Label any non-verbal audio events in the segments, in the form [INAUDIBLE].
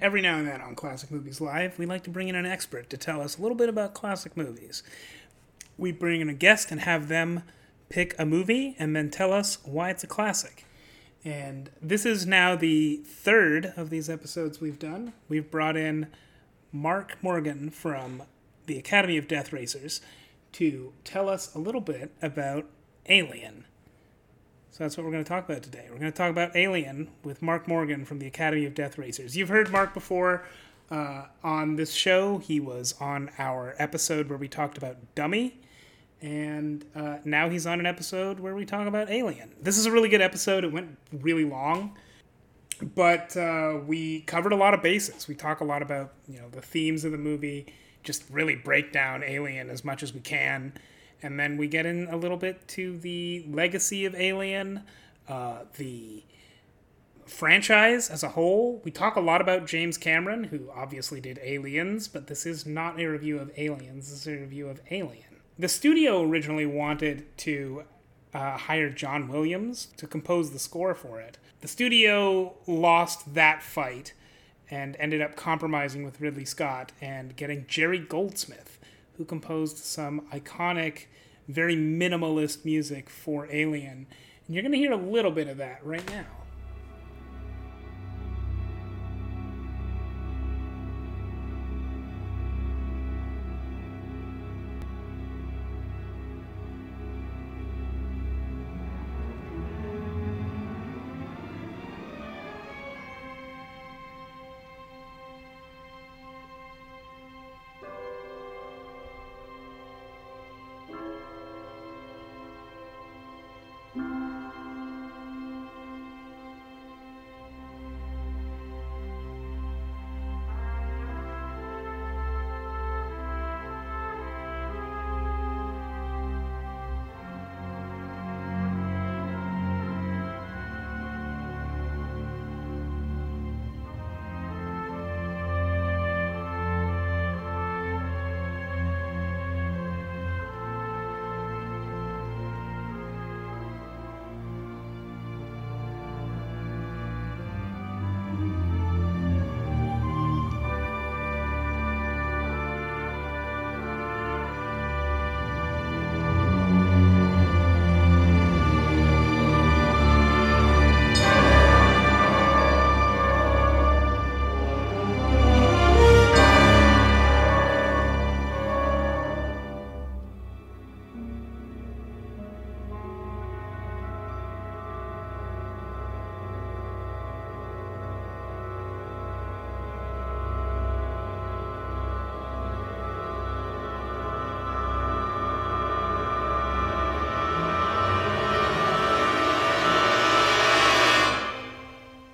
Every now and then on Classic Movies Live, we like to bring in an expert to tell us a little bit about classic movies. We bring in a guest and have them pick a movie and then tell us why it's a classic. And this is now the third of these episodes we've done. We've brought in Mark Morgan from the Academy of Death Racers to tell us a little bit about Alien. So that's what we're going to talk about today. We're going to talk about Alien with Mark Morgan from the Academy of Death Racers. You've heard Mark before uh, on this show. He was on our episode where we talked about Dummy, and uh, now he's on an episode where we talk about Alien. This is a really good episode. It went really long, but uh, we covered a lot of bases. We talk a lot about you know the themes of the movie, just really break down Alien as much as we can and then we get in a little bit to the legacy of Alien, uh, the franchise as a whole. We talk a lot about James Cameron, who obviously did Aliens, but this is not a review of Aliens. This is a review of Alien. The studio originally wanted to uh, hire John Williams to compose the score for it. The studio lost that fight and ended up compromising with Ridley Scott and getting Jerry Goldsmith who composed some iconic, very minimalist music for Alien. And you're going to hear a little bit of that right now.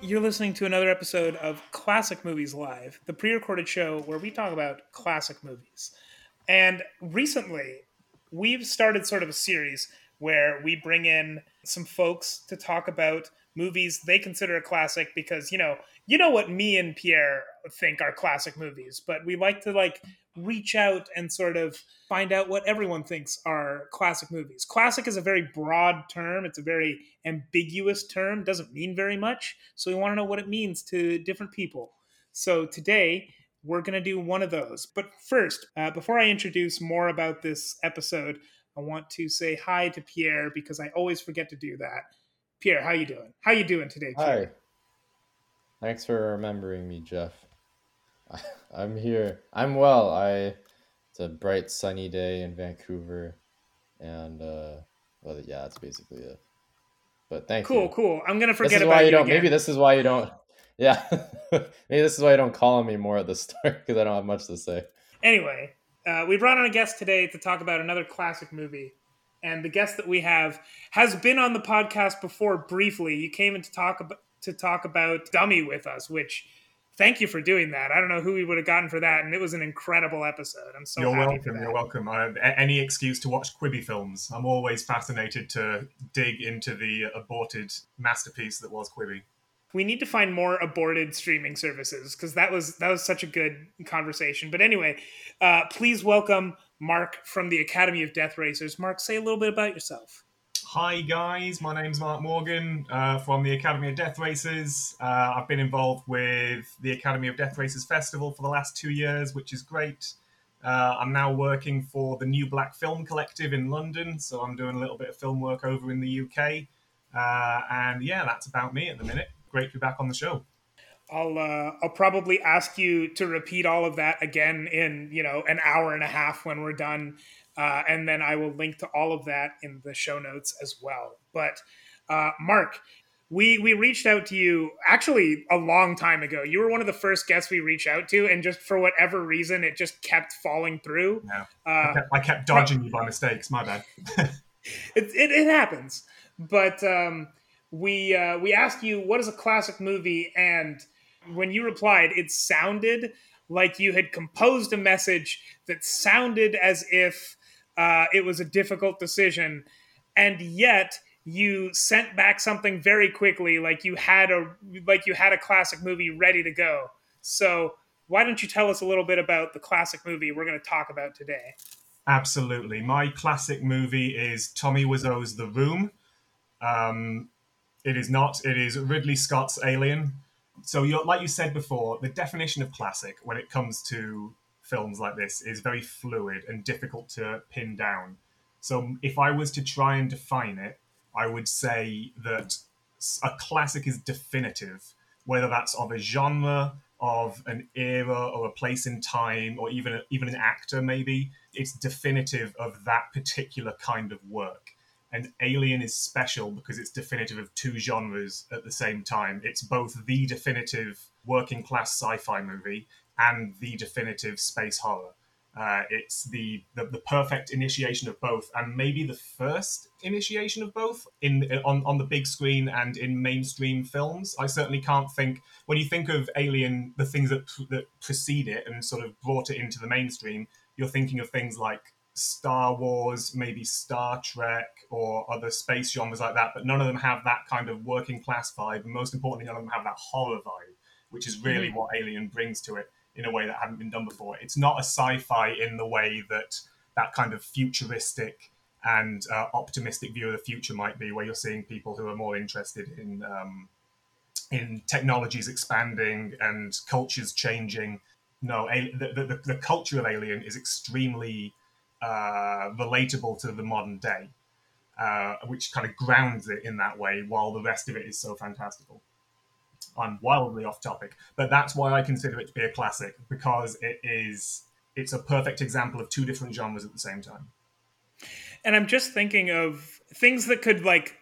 You're listening to another episode of Classic Movies Live, the pre recorded show where we talk about classic movies. And recently, we've started sort of a series where we bring in some folks to talk about movies they consider a classic because, you know, you know what me and Pierre think are classic movies, but we like to like reach out and sort of find out what everyone thinks are classic movies. Classic is a very broad term, it's a very ambiguous term, doesn't mean very much. So we want to know what it means to different people. So today, we're going to do one of those. But first, uh, before I introduce more about this episode, I want to say hi to Pierre because I always forget to do that. Pierre, how you doing? How you doing today, Pierre? Hi. Thanks for remembering me, Jeff. [LAUGHS] I'm here. I'm well. I it's a bright sunny day in Vancouver, and uh, well, yeah, that's basically it. But thank cool, you. Cool, cool. I'm gonna forget about why you. don't. Again. Maybe this is why you don't. [LAUGHS] Yeah, [LAUGHS] maybe this is why you don't call on me more at the start because I don't have much to say. Anyway, uh, we brought on a guest today to talk about another classic movie. And the guest that we have has been on the podcast before briefly. You came in to talk about to talk about Dummy with us, which thank you for doing that. I don't know who we would have gotten for that, and it was an incredible episode. I'm so you're happy welcome. You're welcome. I, any excuse to watch Quibi films. I'm always fascinated to dig into the aborted masterpiece that was Quibi. We need to find more aborted streaming services because that was that was such a good conversation. But anyway, uh, please welcome Mark from the Academy of Death Racers. Mark, say a little bit about yourself. Hi guys, my name's Mark Morgan uh, from the Academy of Death Races. Uh, I've been involved with the Academy of Death Races Festival for the last two years, which is great. Uh, I'm now working for the New Black Film Collective in London, so I'm doing a little bit of film work over in the UK. Uh, and yeah, that's about me at the minute. Great to be back on the show. I'll uh, I'll probably ask you to repeat all of that again in you know an hour and a half when we're done, uh, and then I will link to all of that in the show notes as well. But uh, Mark, we we reached out to you actually a long time ago. You were one of the first guests we reached out to, and just for whatever reason, it just kept falling through. Yeah. I, kept, I kept dodging you by mistakes. My bad. [LAUGHS] it, it, it happens, but um, we uh, we asked you what is a classic movie, and when you replied, it sounded like you had composed a message that sounded as if uh, it was a difficult decision, and yet you sent back something very quickly, like you had a like you had a classic movie ready to go. So why don't you tell us a little bit about the classic movie we're going to talk about today? Absolutely, my classic movie is Tommy Wiseau's The Room. Um, it is not. It is Ridley Scott's Alien so like you said before, the definition of classic when it comes to films like this is very fluid and difficult to pin down. So if I was to try and define it, I would say that a classic is definitive, whether that's of a genre, of an era, or a place in time, or even even an actor. Maybe it's definitive of that particular kind of work. And Alien is special because it's definitive of two genres at the same time. It's both the definitive working class sci fi movie and the definitive space horror. Uh, it's the, the, the perfect initiation of both, and maybe the first initiation of both in on, on the big screen and in mainstream films. I certainly can't think when you think of Alien, the things that that precede it and sort of brought it into the mainstream. You're thinking of things like Star Wars, maybe Star Trek, or other space genres like that, but none of them have that kind of working class vibe. And most importantly, none of them have that horror vibe, which is really mm. what Alien brings to it in a way that hadn't been done before. It's not a sci fi in the way that that kind of futuristic and uh, optimistic view of the future might be, where you're seeing people who are more interested in. Um, in technologies expanding and cultures changing, no, the, the, the culture of Alien is extremely uh, relatable to the modern day, uh, which kind of grounds it in that way, while the rest of it is so fantastical. I'm wildly off topic, but that's why I consider it to be a classic because it is it's a perfect example of two different genres at the same time. And I'm just thinking of things that could like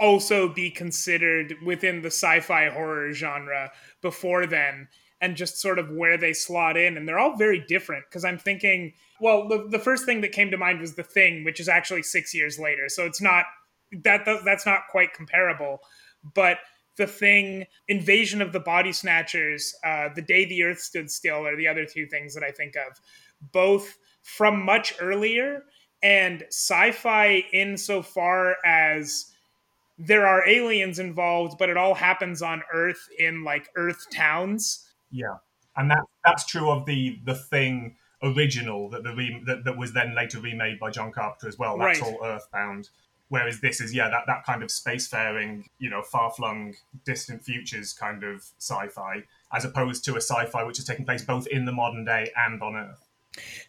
also be considered within the sci-fi horror genre before then and just sort of where they slot in and they're all very different because i'm thinking well the, the first thing that came to mind was the thing which is actually six years later so it's not that that's not quite comparable but the thing invasion of the body snatchers uh, the day the earth stood still are the other two things that i think of both from much earlier and sci-fi insofar as there are aliens involved but it all happens on earth in like earth towns yeah, and that that's true of the the thing original that the re, that, that was then later remade by John Carpenter as well. That's right. all Earthbound. Whereas this is yeah that that kind of spacefaring, you know, far flung, distant futures kind of sci-fi, as opposed to a sci-fi which is taking place both in the modern day and on Earth.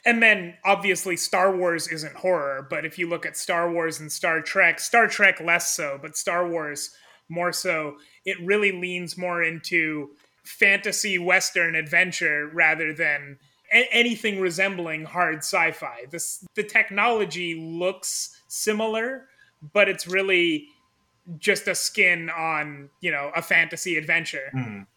And then obviously Star Wars isn't horror, but if you look at Star Wars and Star Trek, Star Trek less so, but Star Wars more so, it really leans more into fantasy western adventure rather than a- anything resembling hard sci-fi. The technology looks similar, but it's really just a skin on you know a fantasy adventure. Mm.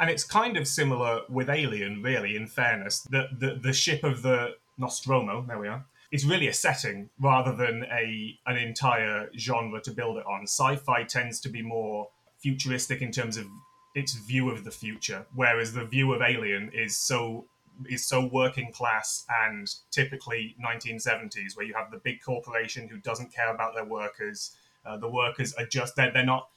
And it's kind of similar with Alien, really. In fairness, the the, the ship of the Nostromo, there we are, is really a setting rather than a an entire genre to build it on. Sci-fi tends to be more futuristic in terms of its view of the future, whereas the view of Alien is so is so working class and typically 1970s, where you have the big corporation who doesn't care about their workers. Uh, the workers are just they're, they're not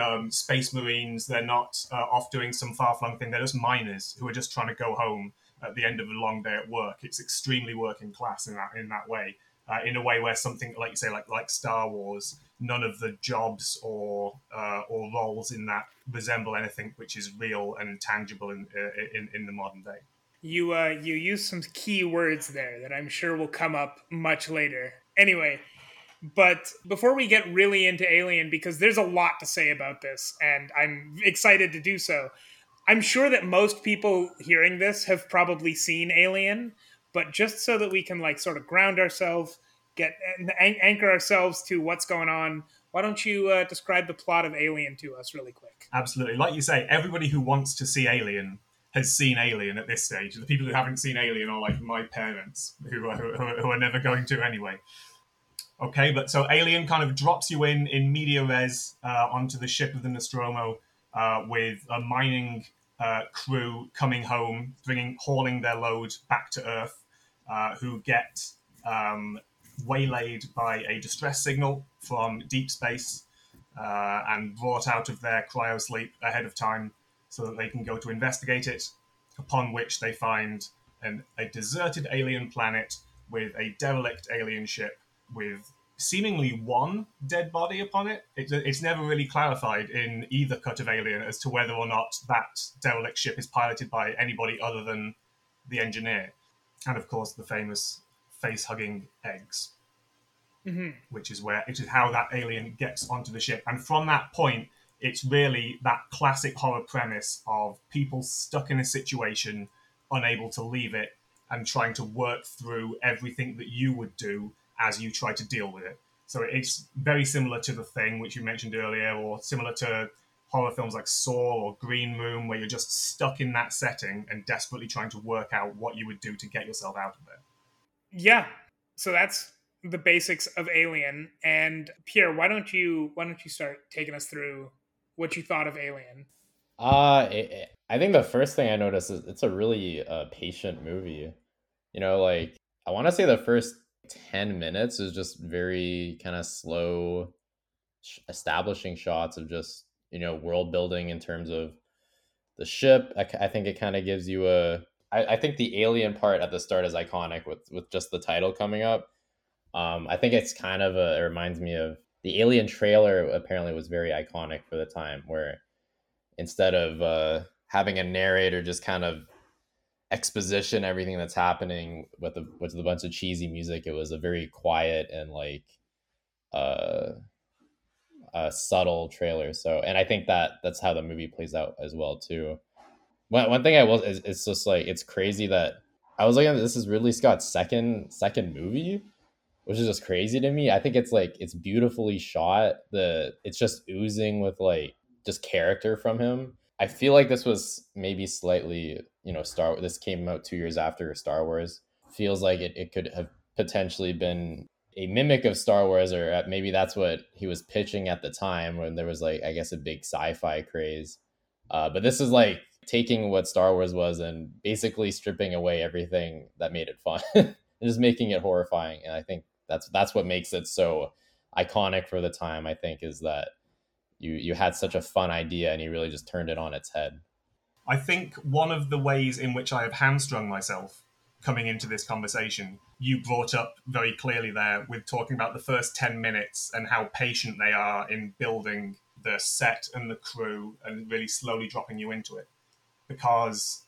um, space marines. They're not uh, off doing some far flung thing. They're just miners who are just trying to go home at the end of a long day at work. It's extremely working class in that in that way. uh, in a way where something like you say like like Star Wars, none of the jobs or uh, or roles in that resemble anything which is real and tangible in uh, in, in the modern day. You uh, you use some key words there that I'm sure will come up much later. Anyway, but before we get really into Alien, because there's a lot to say about this, and I'm excited to do so. I'm sure that most people hearing this have probably seen Alien, but just so that we can like sort of ground ourselves, get an- anchor ourselves to what's going on, why don't you uh, describe the plot of Alien to us really quick? Absolutely. Like you say, everybody who wants to see Alien has seen Alien at this stage. The people who haven't seen Alien are like my parents, who are, who are, never going to anyway. Okay, but so Alien kind of drops you in in media res uh, onto the ship of the Nostromo uh, with a mining uh, crew coming home, bringing hauling their load back to Earth, uh, who get um, waylaid by a distress signal from deep space uh, and brought out of their cryosleep ahead of time so that they can go to investigate it. Upon which they find an, a deserted alien planet with a derelict alien ship with seemingly one dead body upon it. it. It's never really clarified in either cut of Alien as to whether or not that derelict ship is piloted by anybody other than the engineer. And of course, the famous face hugging eggs, mm-hmm. which is where it is how that alien gets onto the ship. And from that point, it's really that classic horror premise of people stuck in a situation, unable to leave it, and trying to work through everything that you would do as you try to deal with it. So it's very similar to the thing which you mentioned earlier, or similar to horror films like Saw or Green Room, where you're just stuck in that setting and desperately trying to work out what you would do to get yourself out of it. Yeah. So that's the basics of Alien. And Pierre, why don't you why don't you start taking us through what you thought of Alien? Uh, it, I think the first thing I noticed is it's a really uh, patient movie. You know, like I want to say the first 10 minutes is just very kind of slow establishing shots of just you know world building in terms of the ship i, I think it kind of gives you a I, think the alien part at the start is iconic with with just the title coming up um i think it's kind of a it reminds me of the alien trailer apparently was very iconic for the time where instead of uh having a narrator just kind of exposition everything that's happening with a with a bunch of cheesy music it was a very quiet and like uh a subtle trailer. So and i think that that's how the movie plays out as well too. One, one thing i will is it's just like it's crazy that i was like this is ridley scott's second second movie which is just crazy to me i think it's like it's beautifully shot the it's just oozing with like just character from him I feel like this was maybe slightly, you know, Star. This came out two years after Star Wars. Feels like it, it could have potentially been a mimic of Star Wars, or maybe that's what he was pitching at the time when there was like, I guess, a big sci-fi craze. Uh, but this is like taking what Star Wars was and basically stripping away everything that made it fun [LAUGHS] and just making it horrifying. And I think that's that's what makes it so iconic for the time. I think is that you you had such a fun idea and you really just turned it on its head. I think one of the ways in which I have hamstrung myself coming into this conversation, you brought up very clearly there with talking about the first 10 minutes and how patient they are in building the set and the crew and really slowly dropping you into it. Because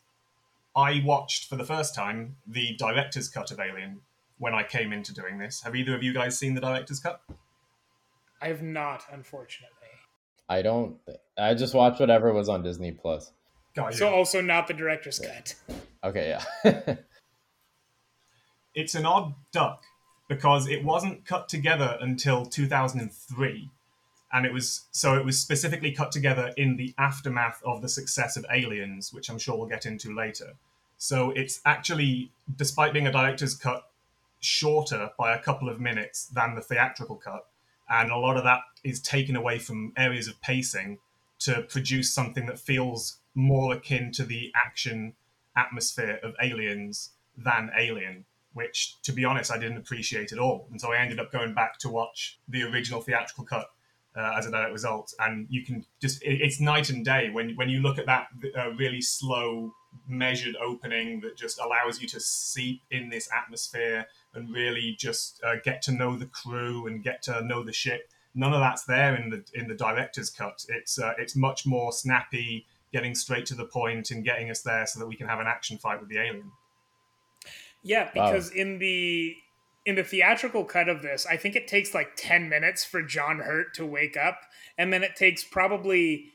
I watched for the first time the director's cut of Alien when I came into doing this. Have either of you guys seen the director's cut? I have not, unfortunately. I don't. I just watched whatever was on Disney Plus. Got. So also not the director's cut. Okay, yeah. [LAUGHS] it's an odd duck because it wasn't cut together until 2003 and it was so it was specifically cut together in the aftermath of the success of aliens which i'm sure we'll get into later so it's actually despite being a director's cut shorter by a couple of minutes than the theatrical cut and a lot of that is taken away from areas of pacing to produce something that feels more akin to the action atmosphere of Aliens than Alien, which, to be honest, I didn't appreciate at all. And so I ended up going back to watch the original theatrical cut uh, as a direct result. And you can just, it, it's night and day when, when you look at that uh, really slow measured opening that just allows you to seep in this atmosphere and really just uh, get to know the crew and get to know the ship. None of that's there in the in the director's cut. It's uh, it's much more snappy, getting straight to the point and getting us there so that we can have an action fight with the alien. Yeah, because wow. in the in the theatrical cut of this, I think it takes like 10 minutes for John Hurt to wake up and then it takes probably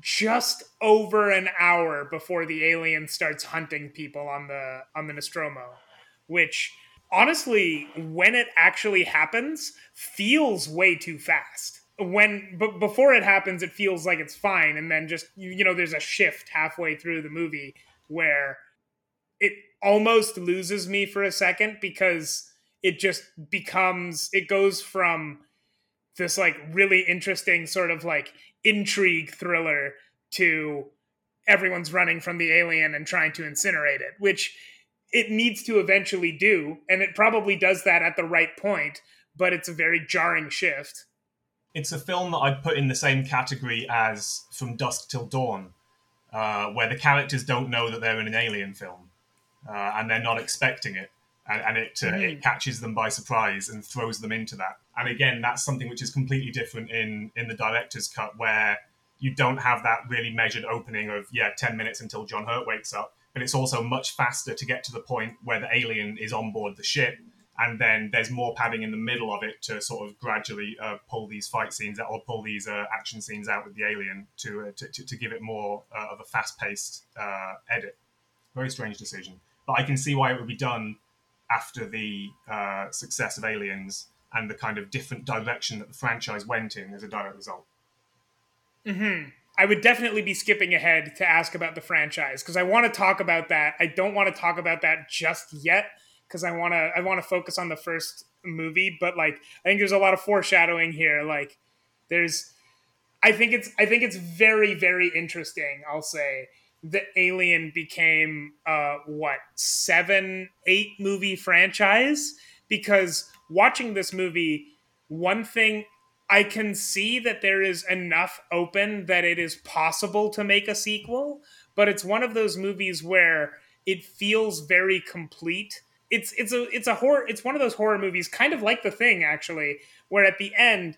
just over an hour before the alien starts hunting people on the on the Nostromo, which honestly, when it actually happens, feels way too fast. When but before it happens, it feels like it's fine, and then just you, you know, there's a shift halfway through the movie where it almost loses me for a second because it just becomes it goes from this like really interesting sort of like intrigue thriller to everyone's running from the alien and trying to incinerate it, which it needs to eventually do. And it probably does that at the right point, but it's a very jarring shift. It's a film that I'd put in the same category as From Dusk Till Dawn, uh, where the characters don't know that they're in an alien film uh, and they're not expecting it. And, and it, uh, mm-hmm. it catches them by surprise and throws them into that. And again, that's something which is completely different in, in the director's cut, where you don't have that really measured opening of yeah 10 minutes until john hurt wakes up but it's also much faster to get to the point where the alien is on board the ship and then there's more padding in the middle of it to sort of gradually uh, pull these fight scenes out or pull these uh, action scenes out with the alien to, uh, to, to, to, give it more uh, of a fast-paced uh, edit. Very strange decision. But i can see why it would be done after the uh, success of aliens and the kind of different direction that the franchise went in as a direct result. Hmm. I would definitely be skipping ahead to ask about the franchise because I want to talk about that. I don't want to talk about that just yet because I want to. I want to focus on the first movie, but like I think there's a lot of foreshadowing here. Like there's, I think it's. I think it's very very interesting. I'll say the Alien became uh what seven eight movie franchise because watching this movie one thing I can see that there is enough open that it is possible to make a sequel, but it's one of those movies where it feels very complete. It's it's a it's a horror it's one of those horror movies kind of like The Thing actually, where at the end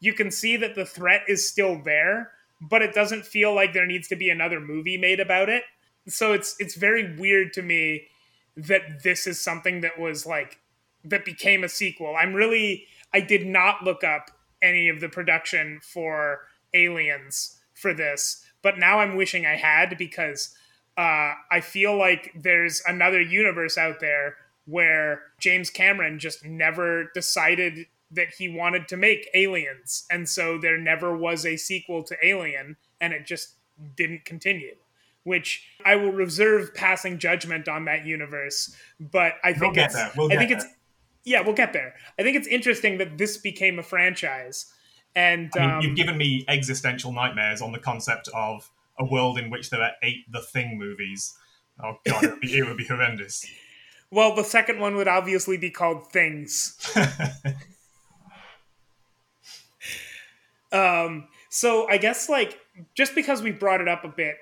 you can see that the threat is still there, but it doesn't feel like there needs to be another movie made about it. So it's it's very weird to me that this is something that was like that became a sequel. I'm really I did not look up any of the production for Aliens for this, but now I'm wishing I had because uh, I feel like there's another universe out there where James Cameron just never decided that he wanted to make Aliens, and so there never was a sequel to Alien, and it just didn't continue. Which I will reserve passing judgment on that universe, but I think we'll it's, we'll I think it's yeah, we'll get there. I think it's interesting that this became a franchise. And I mean, um, you've given me existential nightmares on the concept of a world in which there are eight The Thing movies. Oh god, it would be, it would be horrendous. [LAUGHS] Well, the second one would obviously be called Things. [LAUGHS] um, so I guess like just because we brought it up a bit,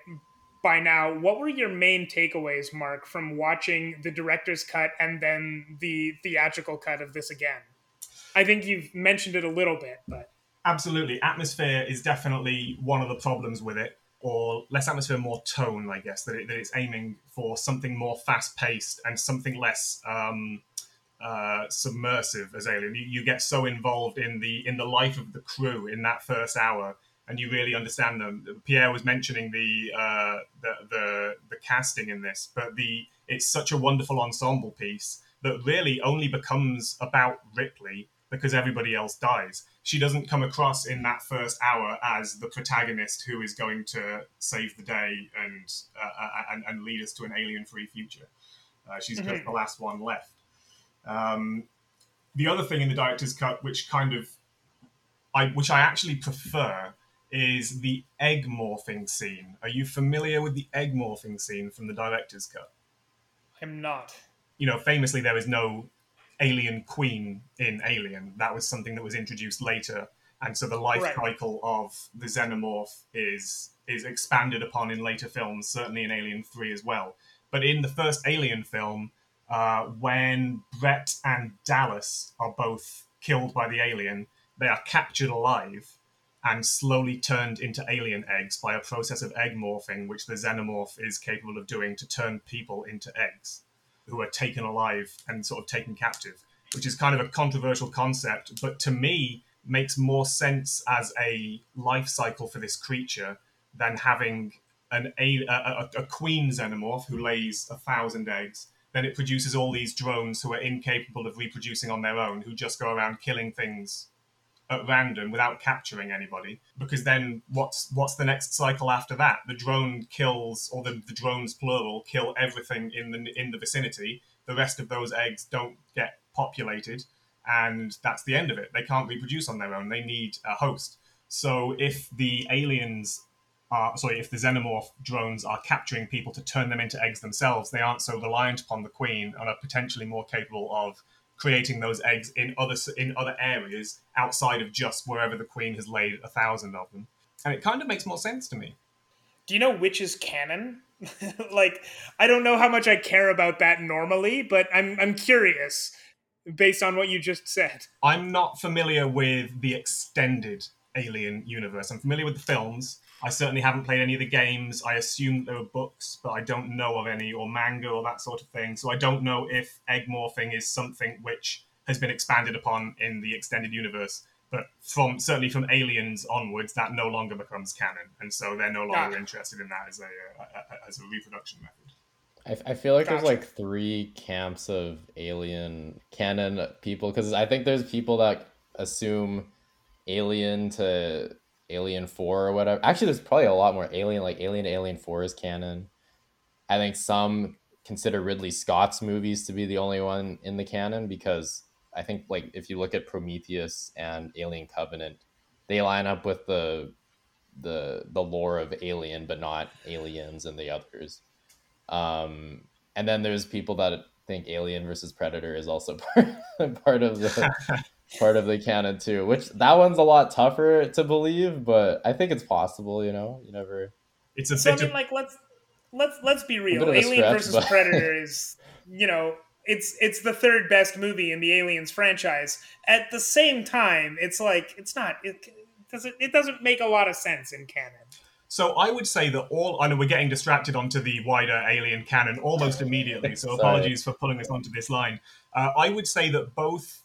by now, what were your main takeaways, Mark, from watching the director's cut and then the theatrical cut of this again? I think you've mentioned it a little bit, but absolutely, atmosphere is definitely one of the problems with it, or less atmosphere, more tone, I guess. That, it, that it's aiming for something more fast paced and something less. Um, uh, submersive as Alien. You, you, get so involved in the in the life of the crew in that first hour and you really understand them. Pierre was mentioning the, uh, the the the casting in this, but the it's such a wonderful ensemble piece that really only becomes about Ripley because everybody else dies. She doesn't come across in that first hour as the protagonist who is going to save the day and uh, and, and, lead us to an alien-free future. Uh, she's mm-hmm. just the last one left. Um, the other thing in the director's cut, which kind of I, which I actually prefer, is the egg morphing scene. Are you familiar with the egg morphing scene from the director's cut? I'm not. You know, famously, there is no alien queen in Alien. That was something that was introduced later. And so the life right. cycle of the xenomorph is is expanded upon in later films, certainly in Alien 3 as well. But in the first Alien film, uh, when Brett and Dallas are both killed by the alien, they are captured alive and slowly turned into alien eggs by a process of egg morphing, which the xenomorph is capable of doing to turn people into eggs who are taken alive and sort of taken captive, which is kind of a controversial concept, but to me makes more sense as a life cycle for this creature than having an a, a, a queen xenomorph who lays a thousand eggs. Then it produces all these drones who are incapable of reproducing on their own, who just go around killing things at random without capturing anybody because then what's what's the next cycle after that? The drone kills or the, the drones plural kill everything in the in the vicinity. The rest of those eggs don't get populated and that's the end of it. They can't reproduce on their own. They need a host. So if the aliens are sorry if the xenomorph drones are capturing people to turn them into eggs themselves they aren't so reliant upon the queen and are potentially more capable of creating those eggs in other in other areas outside of just wherever the queen has laid a thousand of them. And it kind of makes more sense to me. Do you know which is canon? [LAUGHS] like, I don't know how much I care about that normally, but I'm I'm curious based on what you just said. I'm not familiar with the extended Alien universe. I'm familiar with the films. I certainly haven't played any of the games. I assume there were books, but I don't know of any, or manga, or that sort of thing. So I don't know if egg morphing is something which has been expanded upon in the extended universe. But from certainly from Aliens onwards, that no longer becomes canon, and so they're no longer interested in that as a, a, as a reproduction method. I, I feel like gotcha. there's like three camps of alien canon people because I think there's people that assume alien to Alien 4 or whatever. Actually, there's probably a lot more Alien, like Alien Alien 4 is canon. I think some consider Ridley Scott's movies to be the only one in the canon because I think like if you look at Prometheus and Alien Covenant, they line up with the the the lore of Alien, but not Aliens and the others. Um, and then there's people that think Alien versus Predator is also part, [LAUGHS] part of the [LAUGHS] part of the canon too, which that one's a lot tougher to believe, but I think it's possible. You know, you never. It's a. So I mean, like let's let's let's be real. Alien stretch, versus but... [LAUGHS] Predator is you know it's it's the third best movie in the Aliens franchise. At the same time, it's like it's not it doesn't it doesn't make a lot of sense in canon. So I would say that all I know we're getting distracted onto the wider alien canon almost immediately. So [LAUGHS] apologies for pulling us onto this line. Uh, I would say that both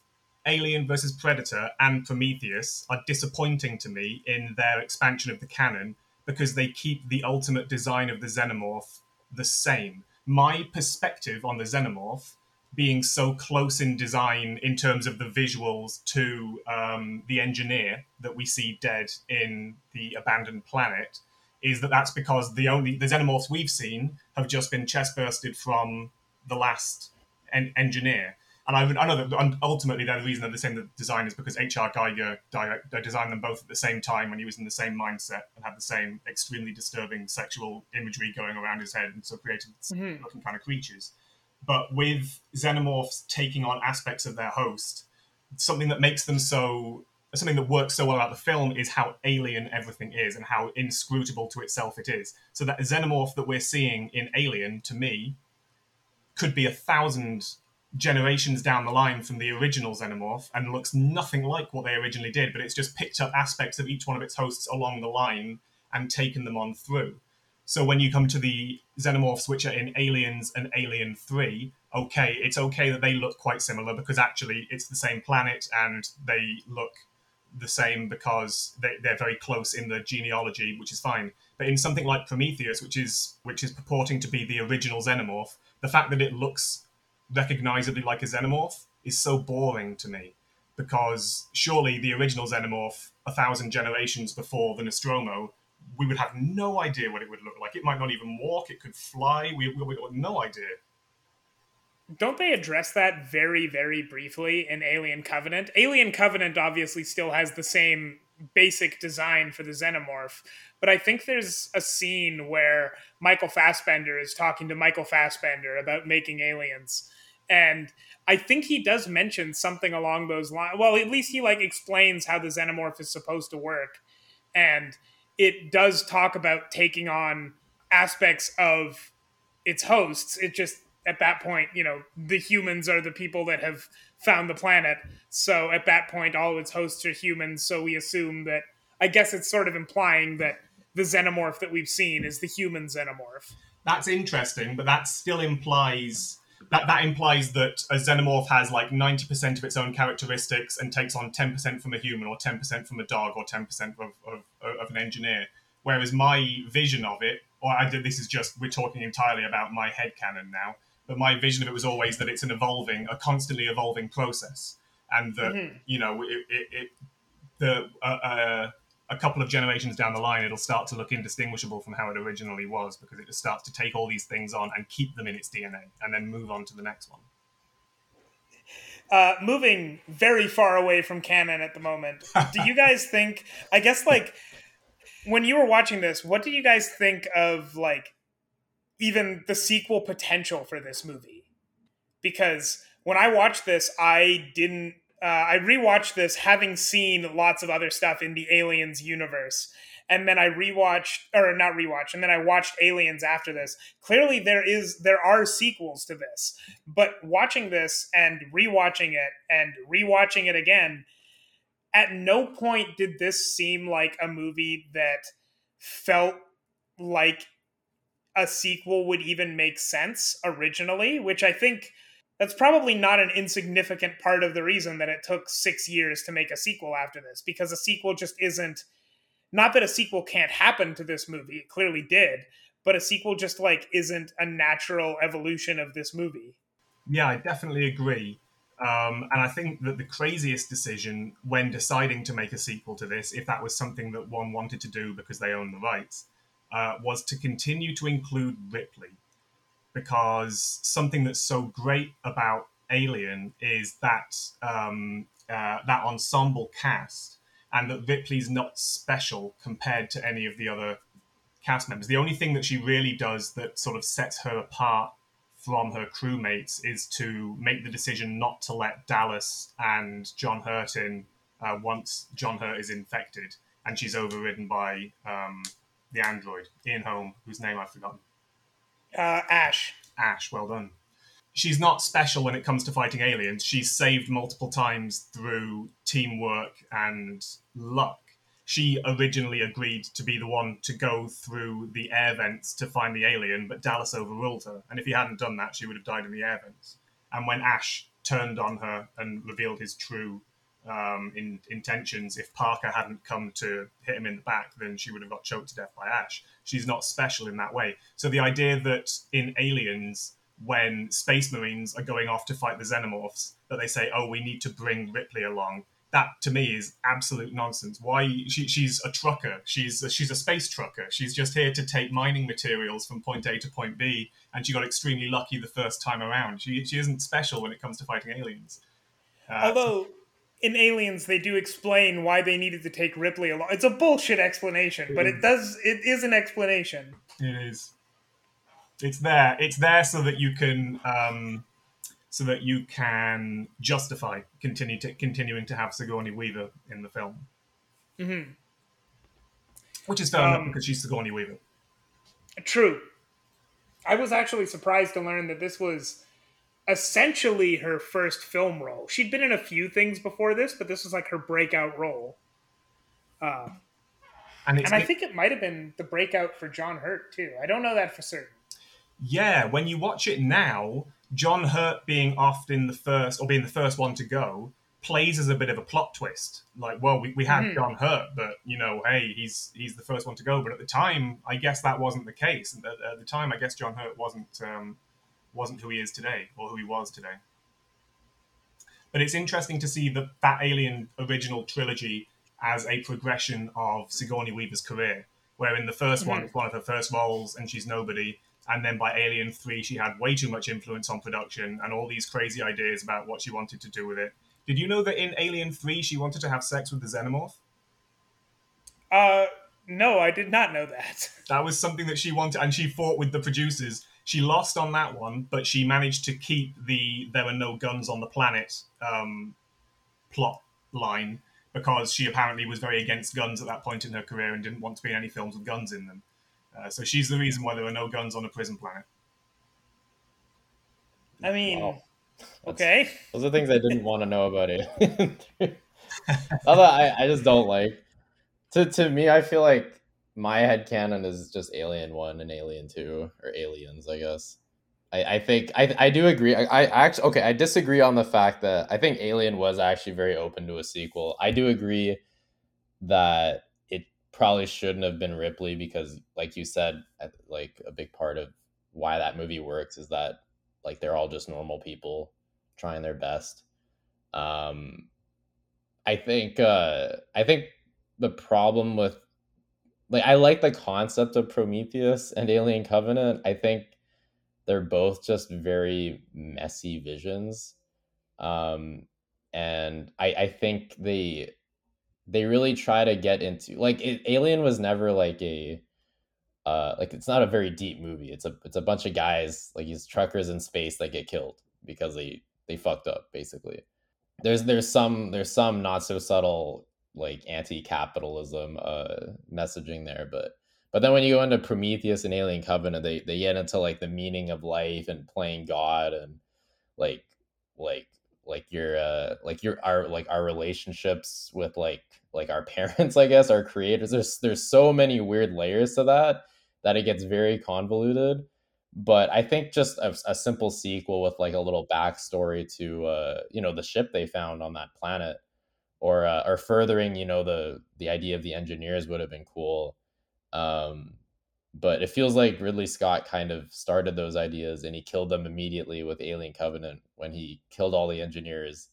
Alien versus Predator and Prometheus are disappointing to me in their expansion of the canon because they keep the ultimate design of the xenomorph the same. My perspective on the xenomorph being so close in design in terms of the visuals to um, the engineer that we see dead in the abandoned planet is that that's because the only the xenomorphs we've seen have just been chest bursted from the last en- engineer and I, I know that ultimately they're the reason they're the same design is because H.R. Giger direct, designed them both at the same time when he was in the same mindset and had the same extremely disturbing sexual imagery going around his head and so created mm-hmm. looking kind of creatures. But with xenomorphs taking on aspects of their host, something that makes them so something that works so well about the film is how alien everything is and how inscrutable to itself it is. So that xenomorph that we're seeing in Alien, to me, could be a thousand generations down the line from the original xenomorph and looks nothing like what they originally did, but it's just picked up aspects of each one of its hosts along the line and taken them on through. So when you come to the xenomorphs which are in Aliens and Alien 3, okay, it's okay that they look quite similar because actually it's the same planet and they look the same because they, they're very close in the genealogy, which is fine. But in something like Prometheus, which is which is purporting to be the original xenomorph, the fact that it looks recognizably like a xenomorph is so boring to me because surely the original xenomorph a thousand generations before the nostromo we would have no idea what it would look like. It might not even walk. It could fly. We, we, we have no idea. Don't they address that very very briefly in alien covenant? Alien covenant obviously still has the same basic design for the xenomorph but i think there's a scene where michael fassbender is talking to michael fassbender about making aliens and I think he does mention something along those lines. Well, at least he like explains how the xenomorph is supposed to work, and it does talk about taking on aspects of its hosts. It just at that point, you know, the humans are the people that have found the planet. So at that point, all of its hosts are humans. So we assume that. I guess it's sort of implying that the xenomorph that we've seen is the human xenomorph. That's interesting, but that still implies that that implies that a xenomorph has like 90% of its own characteristics and takes on 10% from a human or 10% from a dog or 10% of, of, of an engineer whereas my vision of it or I did this is just we're talking entirely about my head canon now but my vision of it was always that it's an evolving a constantly evolving process and that mm-hmm. you know it, it, it the uh, uh, a couple of generations down the line, it'll start to look indistinguishable from how it originally was because it just starts to take all these things on and keep them in its DNA and then move on to the next one. Uh, moving very far away from canon at the moment, [LAUGHS] do you guys think? I guess like when you were watching this, what do you guys think of like even the sequel potential for this movie? Because when I watched this, I didn't uh, I rewatched this having seen lots of other stuff in the Aliens universe. And then I rewatched, or not rewatched, and then I watched Aliens after this. Clearly, there is there are sequels to this, but watching this and rewatching it and rewatching it again, at no point did this seem like a movie that felt like a sequel would even make sense originally, which I think that's probably not an insignificant part of the reason that it took six years to make a sequel after this because a sequel just isn't not that a sequel can't happen to this movie it clearly did but a sequel just like isn't a natural evolution of this movie. Yeah i definitely agree. Um, and i think that the craziest decision when deciding to make a sequel to this if that was something that one wanted to do because they own the rights uh, was to continue to include ripley because something that's so great about Alien is that um, uh, that ensemble cast, and that Ripley's not special compared to any of the other cast members. The only thing that she really does that sort of sets her apart from her crewmates is to make the decision not to let Dallas and John Hurt in uh, once John Hurt is infected, and she's overridden by um, the android Ian Holm, whose name I've forgotten. Uh, Ash. Ash, well done. She's not special when it comes to fighting aliens. She's saved multiple times through teamwork and luck. She originally agreed to be the one to go through the air vents to find the alien, but Dallas overruled her. And if he hadn't done that, she would have died in the air vents. And when Ash turned on her and revealed his true um, in, intentions. If Parker hadn't come to hit him in the back, then she would have got choked to death by Ash. She's not special in that way. So the idea that in Aliens, when Space Marines are going off to fight the Xenomorphs, that they say, "Oh, we need to bring Ripley along." That to me is absolute nonsense. Why she, she's a trucker? She's a, she's a space trucker. She's just here to take mining materials from point A to point B, and she got extremely lucky the first time around. She she isn't special when it comes to fighting aliens. Uh, Although in Aliens they do explain why they needed to take Ripley along. It's a bullshit explanation, but it mm. does it is an explanation. It is. It's there. It's there so that you can um, so that you can justify continue to continuing to have Sigourney Weaver in the film. Mm-hmm. Which is fair um, enough because she's Sigourney Weaver. True. I was actually surprised to learn that this was essentially her first film role. She'd been in a few things before this, but this was like her breakout role. Uh, and, and I think it might have been the breakout for John Hurt too. I don't know that for certain. Yeah, when you watch it now, John Hurt being off in the first or being the first one to go plays as a bit of a plot twist. Like, well, we, we had mm-hmm. John Hurt, but you know, hey, he's he's the first one to go. But at the time, I guess that wasn't the case. At, at the time, I guess John Hurt wasn't um, wasn't who he is today or who he was today. But it's interesting to see that that Alien original trilogy as a progression of Sigourney Weaver's career, where in the 1st mm-hmm. one it's one of her first roles and she's nobody, and then by Alien Three she had way too much influence on production and all these crazy ideas about what she wanted to do with it. Did you know that in Alien Three she wanted to have sex with the xenomorph? Uh, no, I did not know that. [LAUGHS] That was something that she wanted, and she fought with the producers she lost on that one, but she managed to keep the "there were no guns on the planet" um, plot line because she apparently was very against guns at that point in her career and didn't want to be in any films with guns in them. Uh, so she's the reason why there were no guns on a prison planet. I mean, Wow. okay. Those are things I didn't want to know about it. Although I, I just don't like. To to me, I feel like my headcanon is just Alien One and Alien Two, or Aliens, I guess. I, I think I I do agree. I, I actually okay, I disagree on the fact that I think Alien was actually very open to a sequel. I do agree that it probably shouldn't have been Ripley because, like you said, like a big part of why that movie works is that like they're all just normal people trying their best. Um, I think uh, I think the problem with like I like the concept of Prometheus and Alien Covenant. I think they're both just very messy visions, um, and I I think they they really try to get into like it, Alien was never like a uh like it's not a very deep movie. It's a it's a bunch of guys like these truckers in space that get killed because they they fucked up basically. There's there's some there's some not so subtle like anti-capitalism uh messaging there, but but then when you go into Prometheus and Alien Covenant, they they get into like the meaning of life and playing God and like like like your uh like your our like our relationships with like like our [LAUGHS] parents i guess our creators. There's there's so many weird layers to that that it gets very convoluted but i think just a, a simple sequel with like a little backstory to uh you know the ship they found on that planet or uh, or furthering you know the the idea of the engineers would have been cool um but it feels like Ridley Scott kind of started those ideas and he killed them immediately with Alien Covenant when he killed all the engineers,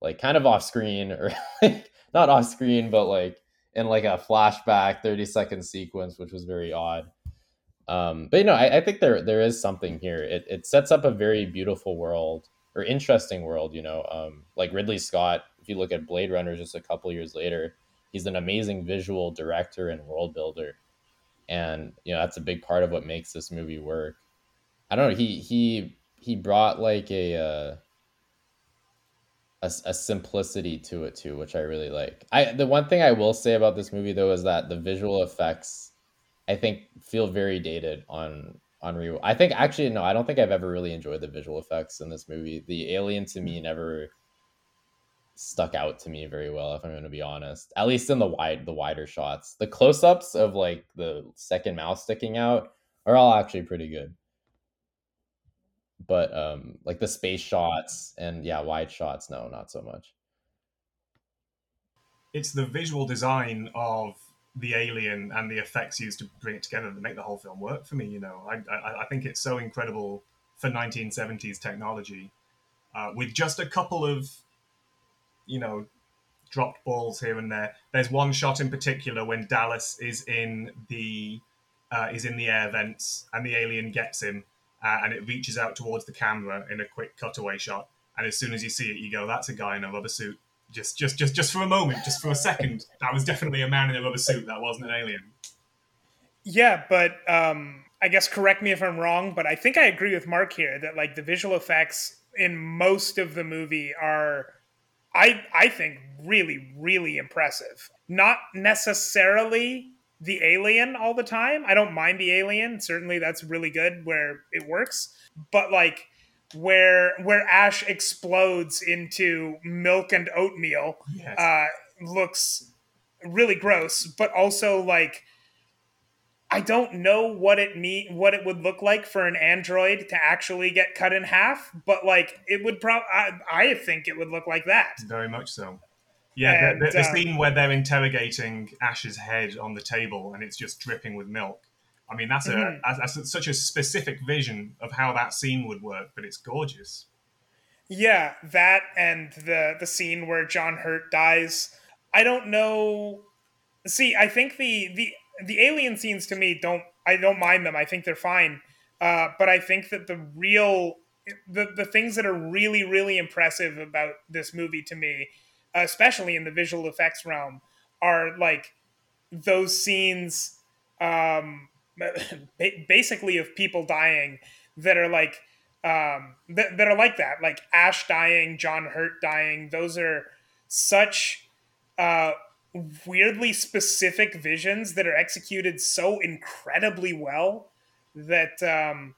like kind of off screen or [LAUGHS] like not off screen, but like in like a flashback 30 second sequence, which was very odd. Um, but you know, I, I think there there is something here. It it sets up a very beautiful world or interesting world, you know. Um, like Ridley Scott, if you look at Blade Runner just a couple years later, he's an amazing visual director and world builder. And you know that's a big part of what makes this movie work. I don't know he he he brought like a uh a, a simplicity to it too which i really like. I the one thing i will say about this movie though is that the visual effects i think feel very dated on on re i think actually no i don't think i've ever really enjoyed the visual effects in this movie. The alien to me never stuck out to me very well if i'm going to be honest at least in the wide the wider shots. The close-ups of like the second mouth sticking out are all actually pretty good. But um like the space shots and yeah wide shots no not so much. It's the visual design of the alien and the effects used to bring it together that make the whole film work for me. You know, I, I, I think it's so incredible for 1970s technology, uh, with just a couple of, you know, dropped balls here and there. There's one shot in particular when Dallas is in the uh, is in the air vents and the alien gets him, uh, and it reaches out towards the camera in a quick cutaway shot. And as soon as you see it, you go, "That's a guy in a rubber suit." Just, just, just, just for a moment, just for a second, that was definitely a man in a rubber suit. That wasn't an alien. Yeah, but um, I guess correct me if I'm wrong, but I think I agree with Mark here that like the visual effects in most of the movie are, I I think really really impressive. Not necessarily the alien all the time. I don't mind the alien. Certainly that's really good where it works, but like where where Ash explodes into milk and oatmeal Yes. uh, looks really gross, but also like I don't know what it mean what it would look like for an android to actually get cut in half, but like it would probably I, I think it would look like that. Very much so. Yeah, the, the, the uh, scene where they're interrogating Ash's head on the table and it's just dripping with milk. I mean, that's a Mhm. that's, that's such a specific vision of how that scene would work, but it's gorgeous. Yeah, that and the the scene where John Hurt dies. I don't know. See, I think the the the alien scenes to me don't I don't mind them. I think they're fine. Uh, but I think that the real the the things that are really really impressive about this movie to me, especially in the visual effects realm, are like those scenes um [LAUGHS] basically of people dying that are like um that, that are like that like ash dying john hurt dying those are such uh, weirdly specific visions that are executed so incredibly well that um,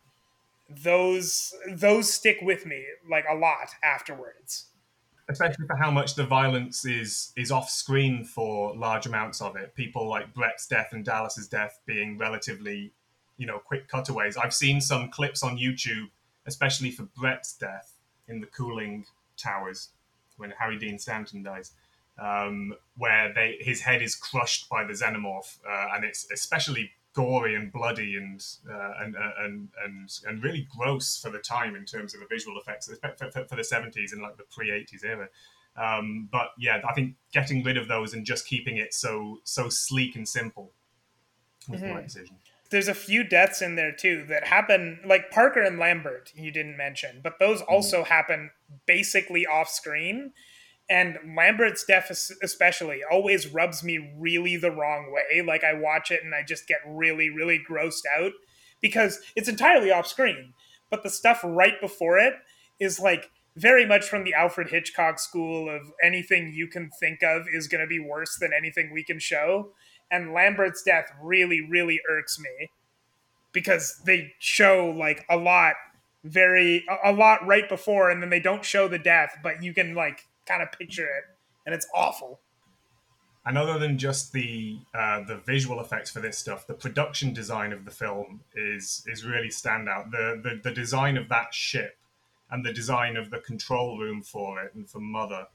those those stick with me like a lot afterwards. Especially for how much the violence is is off screen for large amounts of it. People like brett's death and dallas's death being relatively you know quick cutaways. I've seen some clips on youtube especially for brett's death in the cooling towers when harry dean stanton dies um, where they his head is crushed by the xenomorph uh, and it's especially gory and bloody and uh, and, uh, and and and really gross for the time in terms of the visual effects for, for, for the 70s and like the pre 80s era. Um, but yeah, I think getting rid of those and just keeping it so so sleek and simple was mm-hmm. the right decision. There's a few deaths in there too that happen, like Parker and Lambert, you didn't mention, but those mm-hmm. also happen basically off screen and Lambert's death especially always rubs me really the wrong way. Like I watch it and I just get really, really grossed out because it's entirely off screen. But the stuff right before it is like very much from the Alfred Hitchcock school of anything you can think of is going to be worse than anything we can show. And Lambert's death really, really irks me because they show like a lot very a lot right before and then they don't show the death but you can like kind of picture it, and it's awful. And other than just the uh, the visual effects for this stuff, the production design of the film is is really standout. The, the the design of that ship and the design of the control room for it and for Mother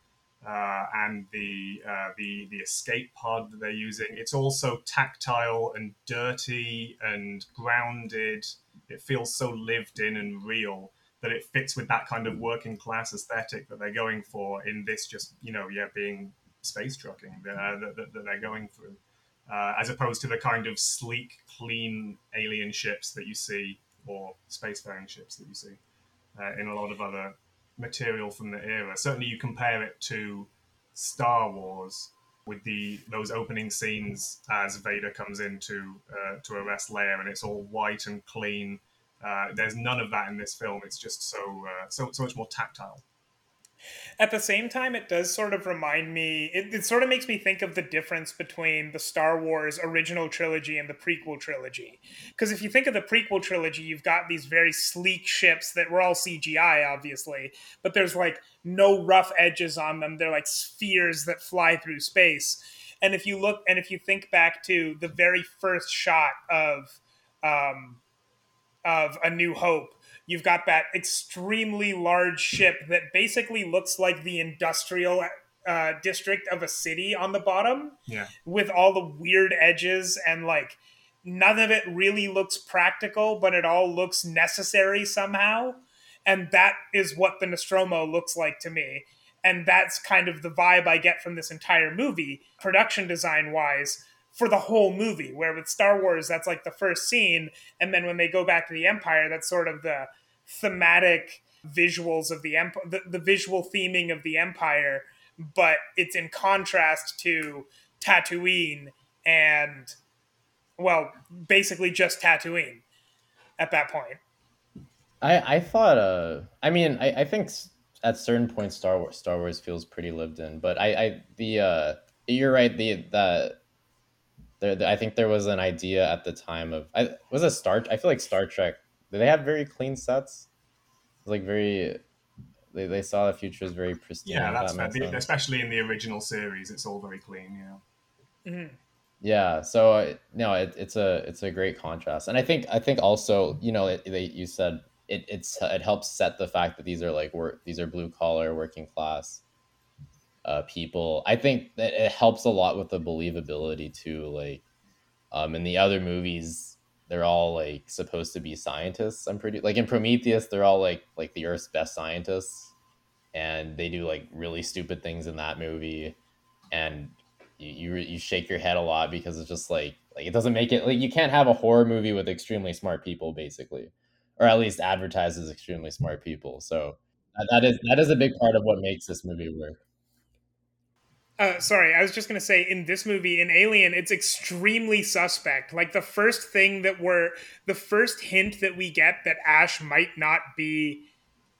uh, and the uh, the the escape pod that they're using. It's also tactile and dirty and grounded. It feels so lived in and real that it fits with that kind of working class aesthetic that they're going for in this just you know yeah being space trucking uh, that, that, that, they're going through uh, as opposed to the kind of sleek clean alien ships that you see or spacefaring ships that you see uh, in a lot of other material from the era. Certainly you compare it to star wars with the those opening scenes as vader comes in to uh, to arrest leia and it's all white and clean uh, there's none of that in this film. It's just so uh, so so much more tactile. At the same time, it does sort of remind me. It, it sort of makes me think of the difference between the Star Wars original trilogy and the prequel trilogy. Because if you think of the prequel trilogy, you've got these very sleek ships that were all CGI, obviously, but there's like no rough edges on them. They're like spheres that fly through space. And if you look, and if you think back to the very first shot of um, of A New Hope, you've got that extremely large ship that basically looks like the industrial uh, district of a city on the bottom. Yeah. With all the weird edges and like none of it really looks practical, but it all looks necessary somehow. And that is what the Nostromo looks like to me. And that's kind of the vibe I get from this entire movie, production design wise for the whole movie. Where with Star Wars, that's like the first scene, and then when they go back to the Empire, that's sort of the thematic visuals of the empire, the, the visual theming of the Empire, but it's in contrast to Tatooine and, well, basically just Tatooine at that point. I I thought uh I mean I, I think at certain points Star Wars Star Wars feels pretty lived in, but I I the uh you're right the the there, I think there was an idea at the time of I was a Star. I feel like Star Trek. Did they have very clean sets? Like very, they, they saw the future as very pristine. Yeah, that's that fair. especially in the original series. It's all very clean. Yeah. Mm-hmm. Yeah. So uh, no, it, it's a it's a great contrast, and I think I think also you know it, they, you said it it's it helps set the fact that these are like work these are blue collar working class uh, people. I think that it helps a lot with the believability too. Like, um, in the other movies, they're all like supposed to be scientists. I'm pretty like in Prometheus, they're all like like the Earth's best scientists, and they do like really stupid things in that movie, and you you, you shake your head a lot because it's just like like it doesn't make it like you can't have a horror movie with extremely smart people basically, or at least advertises extremely smart people. So that is that is a big part of what makes this movie work. Uh, sorry, I was just gonna say in this movie, in Alien, it's extremely suspect. Like the first thing that we're, the first hint that we get that Ash might not be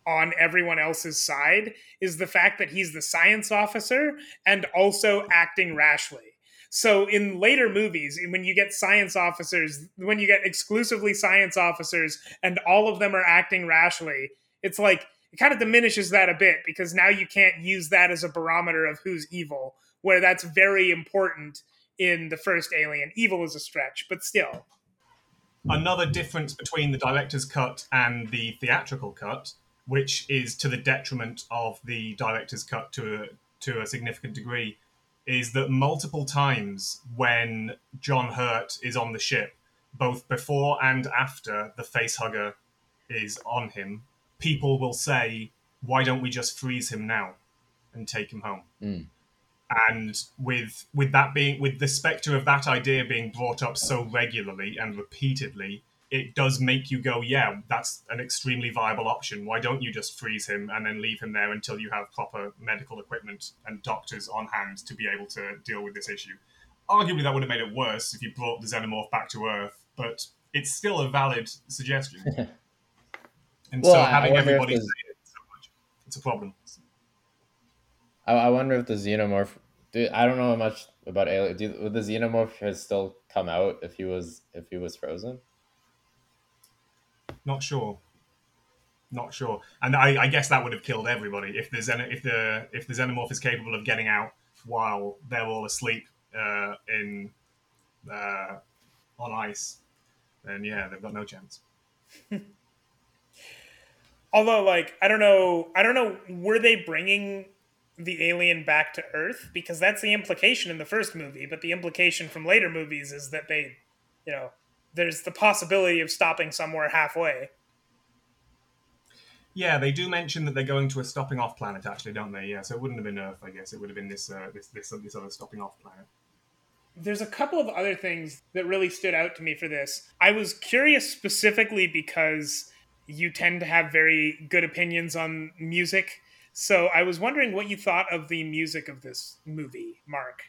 on everyone else's side is the fact that he's the science officer and also acting rashly. So in later movies, when you get science officers, when you get exclusively science officers and all of them are acting rashly, it's like it kind of diminishes that a bit because now you can't use that as a barometer of who's evil, where that's very important in the first Alien. Evil is a stretch, but still. Another difference between the director's cut and the theatrical cut, which is to the detriment of the director's cut to a, to a significant degree, is that multiple times when John Hurt is on the ship, both before and after the face hugger is on him, people will say, "Why don't we just freeze him now and take him home?" Mm. And with with that being with the specter of that idea being brought up so regularly and repeatedly, it does make you go, "Yeah, that's an extremely viable option. Why don't you just freeze him and then leave him there until you have proper medical equipment and doctors on hand to be able to deal with this issue?" Arguably, that would have made it worse if you brought the xenomorph back to Earth, but it's still a valid suggestion. [LAUGHS] And Well, so having everybody say it so much, it's a problem. I, I wonder if the xenomorph. Dude, I don't know much about alien. Do, would the xenomorph has still come out if he was if he was frozen? Not sure. Not sure. And I, I guess that would have killed everybody if the Xen- if the if the xenomorph is capable of getting out while they're all asleep uh, in uh, on ice. Then yeah, they've got no chance. [LAUGHS] Although, like, I don't know, I don't know, were they bringing the alien back to Earth? Because that's the implication in the first movie, but the implication from later movies is that they, you know, there's the possibility of stopping somewhere halfway. Yeah, they do mention that they're going to a stopping off planet, actually, don't they? Yeah, so it wouldn't have been Earth, I guess. It would have been this uh, this this this other stopping off planet. There's a couple of other things that really stood out to me for this. I was curious specifically because you tend to have very good opinions on music. So I was wondering what you thought of the music of this movie, Mark.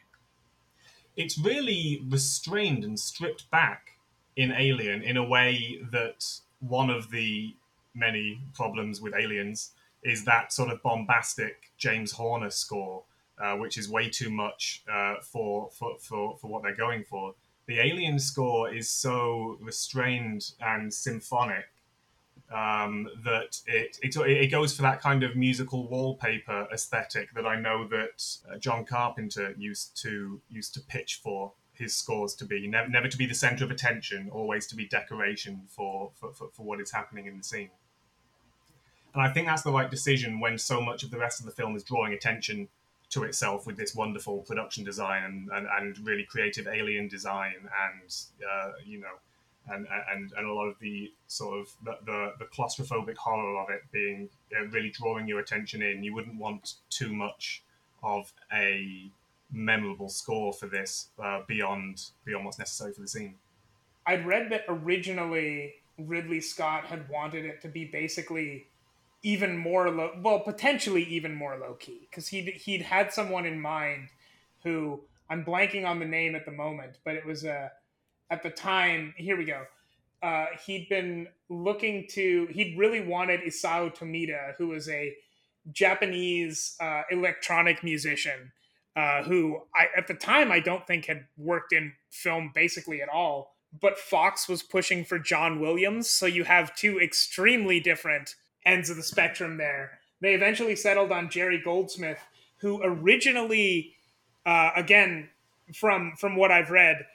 it's really restrained and stripped back in Alien in a way that one of the many problems with Aliens is that sort of bombastic James Horner score, uh, which is way too much uh, for, for, for, for what they're going for. The Alien score is so restrained and symphonic um, that it, it it goes for that kind of musical wallpaper aesthetic that I know that uh, John Carpenter used to used to pitch for his scores to be never, never to be the center of attention, always to be decoration for for, for for what is happening in the scene. And I think that's the right decision when so much of the rest of the film is drawing attention to itself with this wonderful production design and, and, and really creative alien design and uh, you know and, and and a lot of the sort of the, the, the claustrophobic horror of it being uh, really drawing your attention in. You wouldn't want too much of a memorable score for this uh, beyond beyond what's necessary for the scene. I'd read that originally Ridley Scott had wanted it to be basically even more low, well, potentially even more low key, because he'd he'd had someone in mind who I'm blanking on the name at the moment, but it was a at the time. Here we go. Uh, he'd been looking to. He'd really wanted Isao Tomita, who was a Japanese uh, electronic musician, uh, who I at the time I don't think had worked in film basically at all. But Fox was pushing for John Williams, so you have two extremely different ends of the spectrum there. They eventually settled on Jerry Goldsmith, who originally, uh, again, from from what I've read,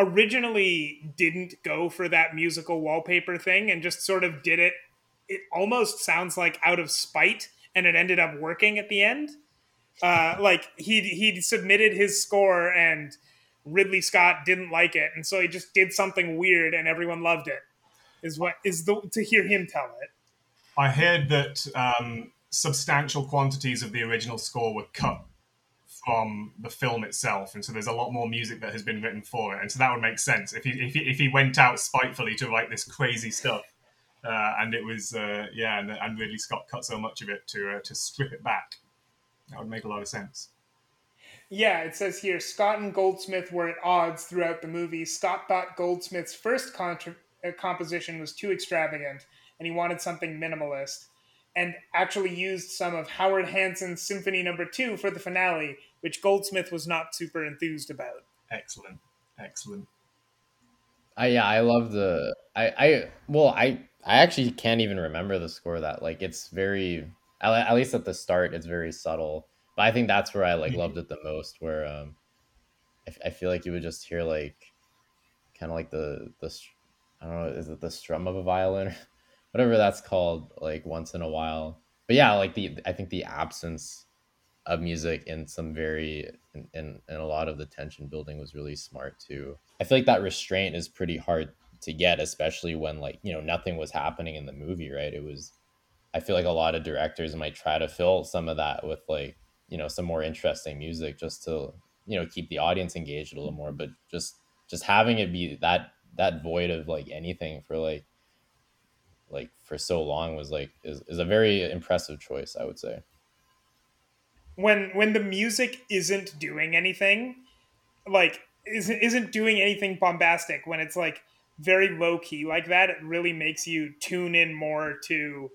originally didn't go for that musical wallpaper thing and just sort of did it. It almost sounds like out of spite, and it ended up working at the end. Uh, like he he submitted his score and Ridley Scott didn't like it, and so he just did something weird, and everyone loved it. Is what is the to hear him tell it. I heard that um, substantial quantities of the original score were cut from the film itself, and so there's a lot more music that has been written for it, and so that would make sense if he if he, if he went out spitefully to write this crazy stuff, uh, and it was uh, yeah, and, and Ridley Scott cut so much of it to uh, to strip it back. That would make a lot of sense. Yeah, it says here Scott and Goldsmith were at odds throughout the movie. Scott thought Goldsmith's first contra- uh, composition was too extravagant, and he wanted something minimalist. And actually used some of Howard Hanson's Symphony Number no. Two for the finale, which Goldsmith was not super enthused about. Excellent, excellent. I yeah, I love the I I well I I actually can't even remember the score that like it's very at least at the start it's very subtle but i think that's where i like loved it the most where um I, I feel like you would just hear like kind of like the the i don't know is it the strum of a violin [LAUGHS] whatever that's called like once in a while. But yeah like the i think the absence of music in some very in, in a lot of the tension building was really smart too. I feel like that restraint is pretty hard to get especially when like you know nothing was happening in the movie right? It was I feel like a lot of directors might try to fill some of that with like, you know, some more interesting music just to, you know, keep the audience engaged a little more. But just just having it be that that void of like anything for like like for so long was like is, is a very impressive choice, I would say. When when the music isn't doing anything, like isn't isn't doing anything bombastic, when it's like very low key like that, it really makes you tune in more to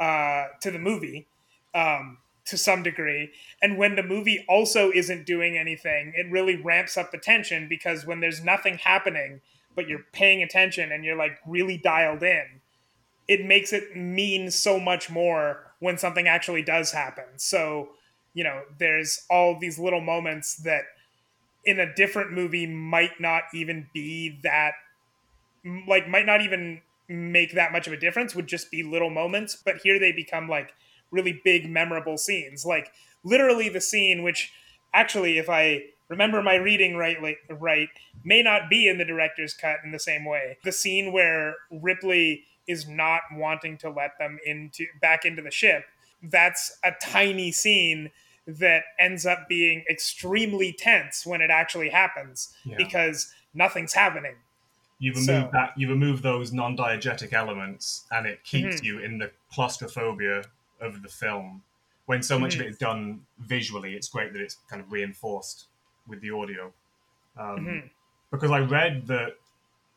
uh, to the movie um, to some degree. And when the movie also isn't doing anything, it really ramps up the tension because when there's nothing happening, but you're paying attention and you're like really dialed in, it makes it mean so much more when something actually does happen. So, you know, there's all these little moments that in a different movie might not even be that like might not even make that much of a difference would just be little moments. But here they become like really big memorable scenes. Like literally the scene which actually if i remember my reading right right may not be in the director's cut in the same way. The scene where ripley is not wanting to let them into back into the ship that's a tiny scene that ends up being extremely tense when it actually happens yeah. because nothing's happening you remove so, that you remove those non-diegetic elements and it keeps mm-hmm. you in the claustrophobia of the film when so much mm-hmm. of it is done visually it's great that it's kind of reinforced with the audio um, mm-hmm. because i read that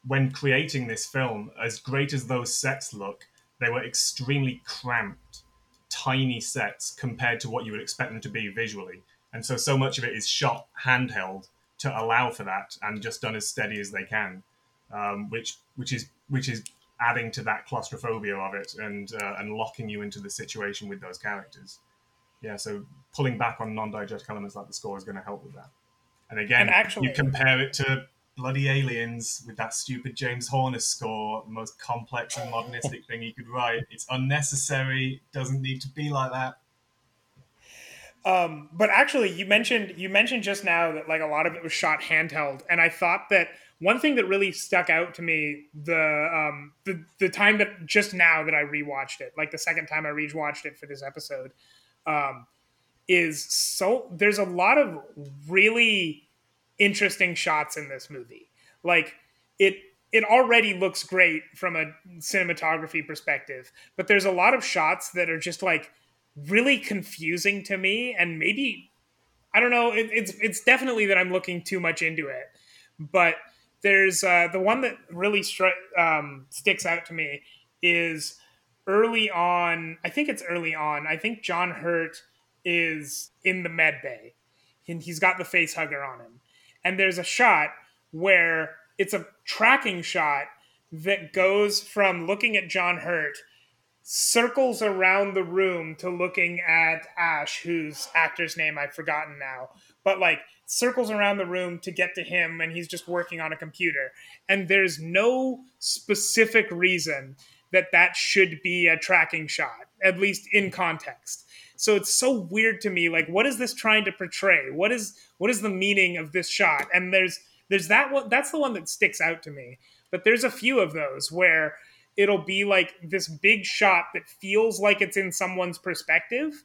when creating this film as great as those sets look they were extremely cramped tiny sets compared to what you would expect them to be visually and so so much of it is shot handheld to allow for that and just done as steady as they can um, which which is which is adding to that claustrophobia of it and uh, and locking you into the situation with those characters. Yeah, so pulling back on non-diegetic elements like the score is going to help with that. And again, and actually, you compare it to bloody aliens with that stupid James Horner score, the most complex and modernistic thing he could write. It's unnecessary. Doesn't need to be like that. Um, but actually, you mentioned you mentioned just now that like a lot of it was shot handheld, and I thought that one thing that really stuck out to me the um, the the time that just now that I rewatched it, like the second time I rewatched it for this episode, um, is so there's a lot of really interesting shots in this movie. Like it it already looks great from a cinematography perspective, but there's a lot of shots that are just like really confusing to me and maybe I don't know, it, it's it's definitely that I'm looking too much into it. But there's uh, the one that really stri- um, sticks out to me is early on. I think it's early on. I think John Hurt is in the med bay, and he's got the face hugger on him. And there's a shot where it's a tracking shot that goes from looking at John Hurt, circles around the room to looking at Ash, whose actor's name I've forgotten now, but like circles around the room to get to him and he's just working on a computer. And there's no specific reason that that should be a tracking shot at least in context so it's so weird to me like what is this trying to portray? What is what is the meaning of this shot? And there's there's that one that's the one that sticks out to me. But there's a few of those where it'll be like this big shot that feels like it's in someone's perspective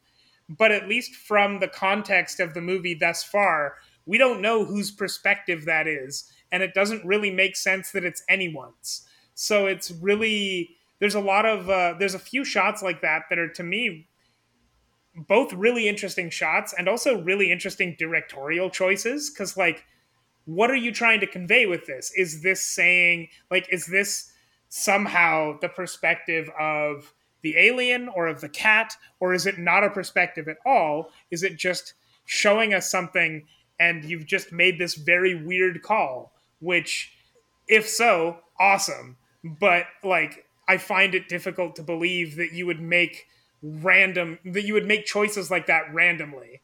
but at least from the context of the movie thus far we don't know whose perspective that is and it doesn't really make sense that it's anyone's. So it's really there's a lot of uh, there's a few shots like that that are to me both really interesting shots and also really interesting directorial choices because like what are you trying to convey with this is this saying like is this somehow the perspective of the alien or of the cat, or is it not a perspective at all? Is it just showing us something and you've just made this very weird call? Which, if so, awesome. But like, I find it difficult to believe that you would make random that you would make choices like that randomly.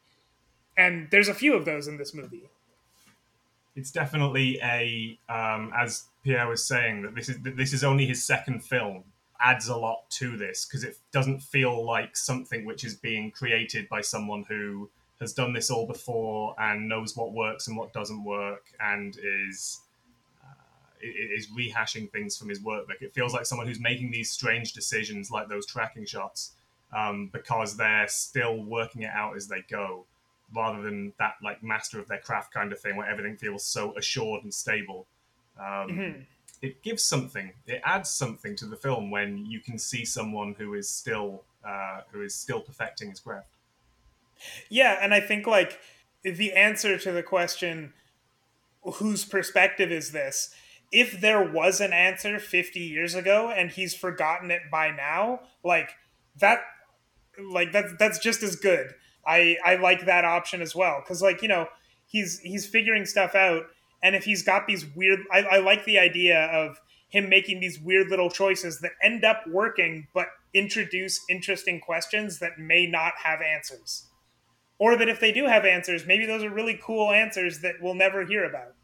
And there's a few of those in this movie. It's definitely a, um, as Pierre was saying, that this is that this is only his second film. Adds a lot to this because it doesn't feel like something which is being created by someone who has done this all before and knows what works and what doesn't work and is is rehashing things from his workbook. It feels like someone who's making these strange decisions, like those tracking shots, um, because they're still working it out as they go, rather than that like master of their craft kind of thing, where everything feels so assured and stable. Um, mm-hmm. It gives something. It adds something to the film when you can see someone who is still uh, who is still perfecting his craft. Yeah, and I think like the answer to the question, whose perspective is this? If there was an answer 50 years ago and he's forgotten it by now, like that, like that's that's just as good. I I like that option as well because like you know he's he's figuring stuff out, and if he's got these weird, I, I like the idea of him making these weird little choices that end up working, but introduce interesting questions that may not have answers or that if they do have answers, maybe those are really cool answers that we'll never hear about.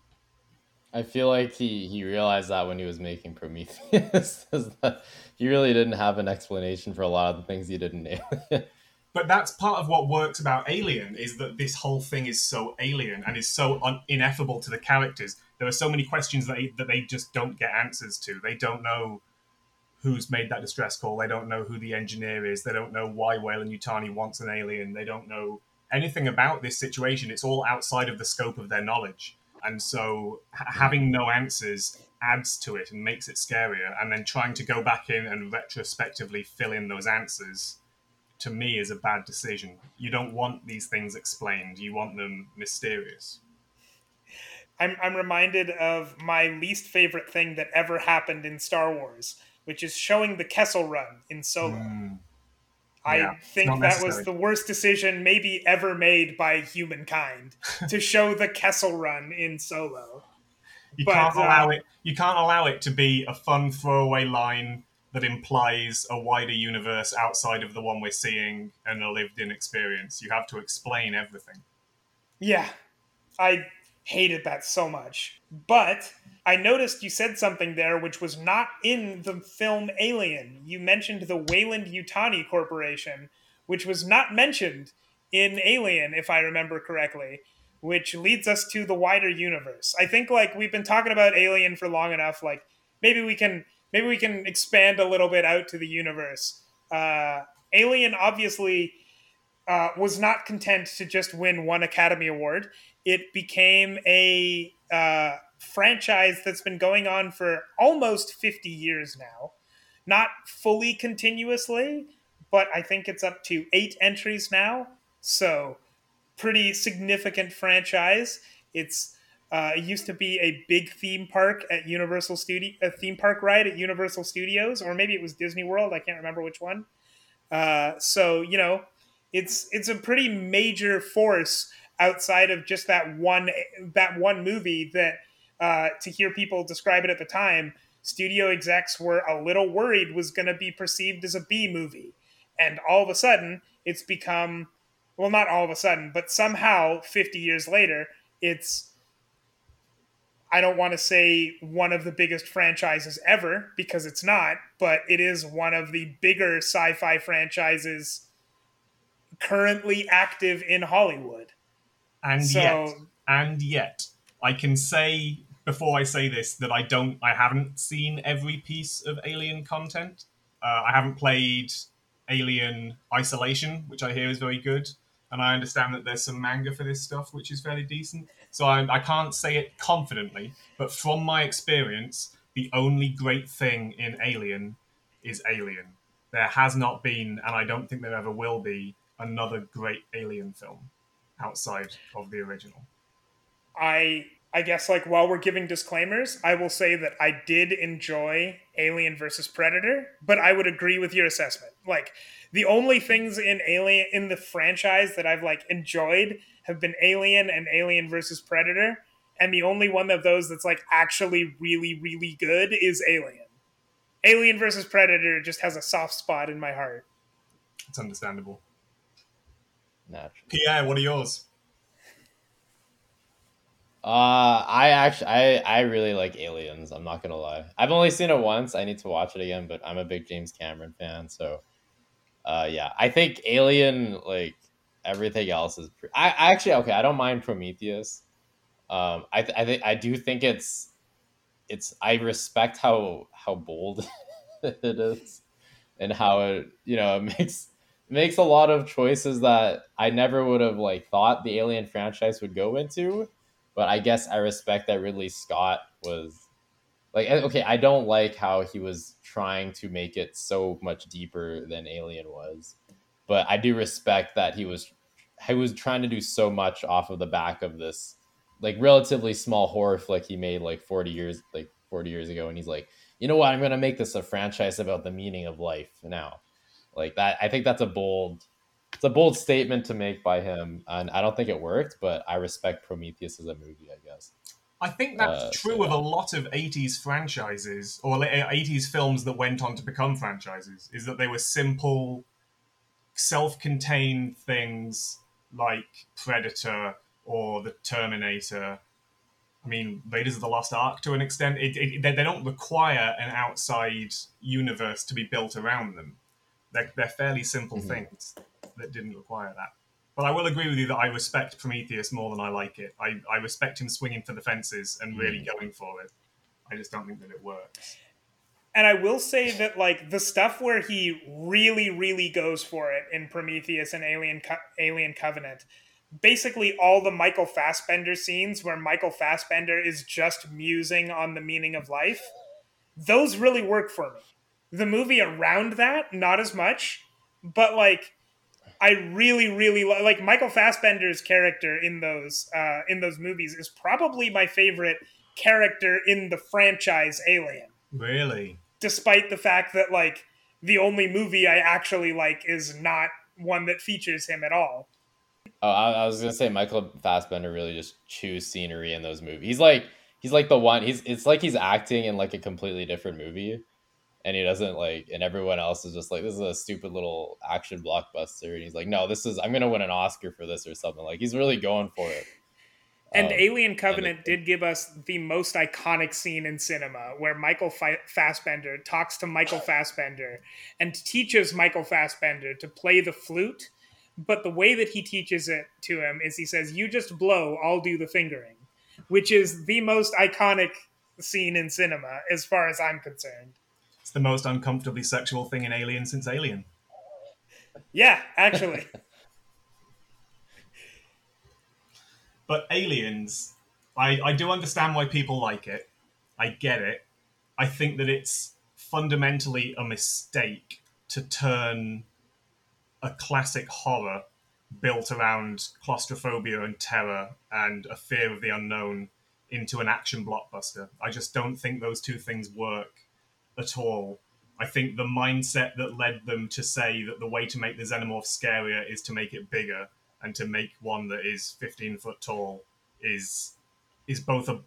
I feel like he, he realized that when he was making Prometheus. [LAUGHS] he really didn't have an explanation for a lot of the things he didn't name. [LAUGHS] but that's part of what works about Alien is that this whole thing is so alien and is so un- ineffable to the characters. There are so many questions that they, that they just don't get answers to. They don't know who's made that distress call. They don't know who the engineer is. They don't know why Weyland-Yutani wants an alien. They don't know anything about this situation. It's all outside of the scope of their knowledge. And so having no answers adds to it and makes it scarier. And then trying to go back in and retrospectively fill in those answers to me is a bad decision. You don't want these things explained, you want them mysterious. I'm, I'm reminded of my least favorite thing that ever happened in Star Wars, which is showing the Kessel Run in Solo. Mm. I yeah, think that was the worst decision maybe ever made by humankind to [LAUGHS] show the Kessel Run in Solo. You but, can't allow uh, it. You can't allow it to be a fun throwaway line that implies a wider universe outside of the one we're seeing and a lived-in experience. You have to explain everything. Yeah, I hated that so much. But I noticed you said something there which was not in the film Alien. You mentioned the Weyland Yutani Corporation, which was not mentioned in Alien, if I remember correctly, which leads us to the wider universe. I think like we've been talking about Alien for long enough. Like maybe we can maybe we can expand a little bit out to the universe. Uh, Alien obviously uh, was not content to just win one Academy Award. It became a uh, franchise that's been going on for almost 50 years now. Not fully continuously, but I think it's up to eight entries now. So, pretty significant franchise. It's uh, it used to be a big theme park at Universal Studio, a theme park ride at Universal Studios, or maybe it was Disney World. I can't remember which one. Uh, so you know, it's it's a pretty major force outside of just that one that one movie that uh, to hear people describe it at the time, studio execs were a little worried was going to be perceived as a B movie. And all of a sudden, it's become, well, not all of a sudden, but somehow 50 years later, it's, I don't want to say one of the biggest franchises ever because it's not, but it is one of the bigger sci fi franchises currently active in Hollywood. And so, yet, and yet, I can say before I say this that I don't, I haven't seen every piece of Alien content. Uh, I haven't played Alien Isolation, which I hear is very good, and I understand that there's some manga for this stuff, which is fairly decent. So I, I can't say it confidently, but from my experience, the only great thing in Alien is Alien. There has not been, and I don't think there ever will be, another great Alien film outside of the original. I I guess like while we're giving disclaimers, I will say that I did enjoy Alien versus Predator, but I would agree with your assessment. Like the only things in Alien in the franchise that I've like enjoyed have been Alien and Alien versus Predator, and the only one of those that's like actually really really good is Alien. Alien versus Predator just has a soft spot in my heart. It's understandable. Naturally. Pierre, what are yours? Uh, I actually, I, I really like Aliens. I'm not gonna lie. I've only seen it once. I need to watch it again, but I'm a big James Cameron fan, so, uh, yeah. I think Alien, like everything else, is. Pre- I, I actually okay. I don't mind Prometheus. Um, I, th- I think I do think it's, it's. I respect how how bold [LAUGHS] it is, and how it you know it [LAUGHS] makes makes a lot of choices that I never would have like thought the Alien franchise would go into but I guess I respect that Ridley Scott was like okay, I don't like how he was trying to make it so much deeper than Alien was. But I do respect that he was he was trying to do so much off of the back of this like relatively small horror flick he made like 40 years like 40 years ago and he's like, "You know what? I'm going to make this a franchise about the meaning of life now." Like that I think that's a bold it's a bold statement to make by him, and I don't think it worked, but I respect Prometheus as a movie, I guess. I think that's Uh, true so, of a lot of 80s franchises or 80s films that went on to become franchises is that they were simple self-contained things like Predator or the Terminator. I mean, Raiders of the Lost Ark to an extent. It, it, they, they don't require an outside universe to be built around them. They're, they're fairly simple Mhm. things that didn't require that. But I will agree with you that I respect Prometheus more than I like it. I, I respect him swinging for the fences and really going for it. I just don't think that it works. And I will say that like the stuff where he really, really goes for it in Prometheus and Alien Co- Alien Covenant, basically all the Michael Fassbender scenes where Michael Fassbender is just musing on the meaning of life, those really work for me. The movie around that, not as much, but like I really, really li- like Michael Fassbender's character in those uh, in those movies is probably my favorite character in the franchise Alien Really? despite the fact that like the only movie I actually like is not one that features him at all. Oh, I, I was gonna say Michael Fassbender really just chews scenery in those movies. He's like he's like the one. He's it's like he's acting in like a completely different movie, and he doesn't like. And everyone else is just like this is a stupid little action blockbuster, and he's like, no, this is I'm gonna win an Oscar for this or something. Like he's really going for it. And Um, Alien Covenant it- did give us the most iconic scene in cinema where Michael Fa- Fassbender talks to Michael Fassbender and teaches Michael Fassbender to play the flute. But the way that he teaches it to him is he says, You just blow, I'll do the fingering, which is the most iconic scene in cinema as far as I'm concerned. It's the most uncomfortably sexual thing in Alien since Alien. Yeah, actually. [LAUGHS] But Aliens, I, I do understand why people like it. I get it. I think that it's fundamentally a mistake to turn a classic horror built around claustrophobia and terror and a fear of the unknown into an action blockbuster. I just don't think those two things work at all. I think the mindset that led them to say that the way to make the xenomorph scarier is to make it bigger and to make one that is 15 foot tall is is both a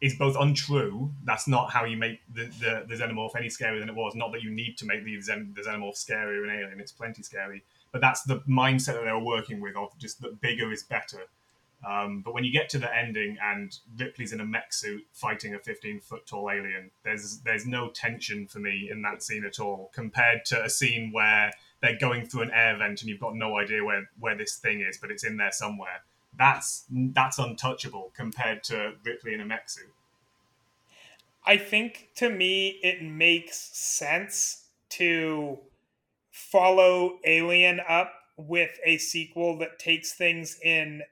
is both untrue. That's not how you make the, the, the xenomorph any scarier than it was. Not that you need to make the, xen, the xenomorph scarier in Alien. It's plenty scary. But that's the mindset that they were working with of just that bigger is better. Um, but when you get to the ending and Ripley's in a mech suit fighting a 15 foot tall alien, there's there's no tension for me in that scene at all compared to a scene where they're going through an air vent and you've got no idea where, where this thing is, but it's in there somewhere. That's that's untouchable compared to Ripley in a mech suit. I think to me it makes sense to follow Alien up with a sequel that takes things in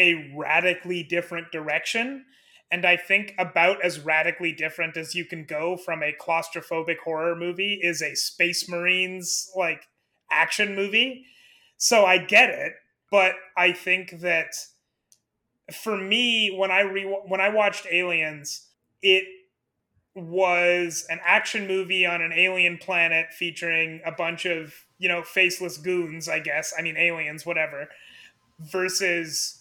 a radically different direction. And I think about as radically different as you can go from a claustrophobic horror movie is a Space Marines like action movie. So I get it, but I think that for me when I re when I watched Aliens, it was an action movie on an alien planet featuring a bunch of you know faceless goons. I guess I mean aliens, whatever. Versus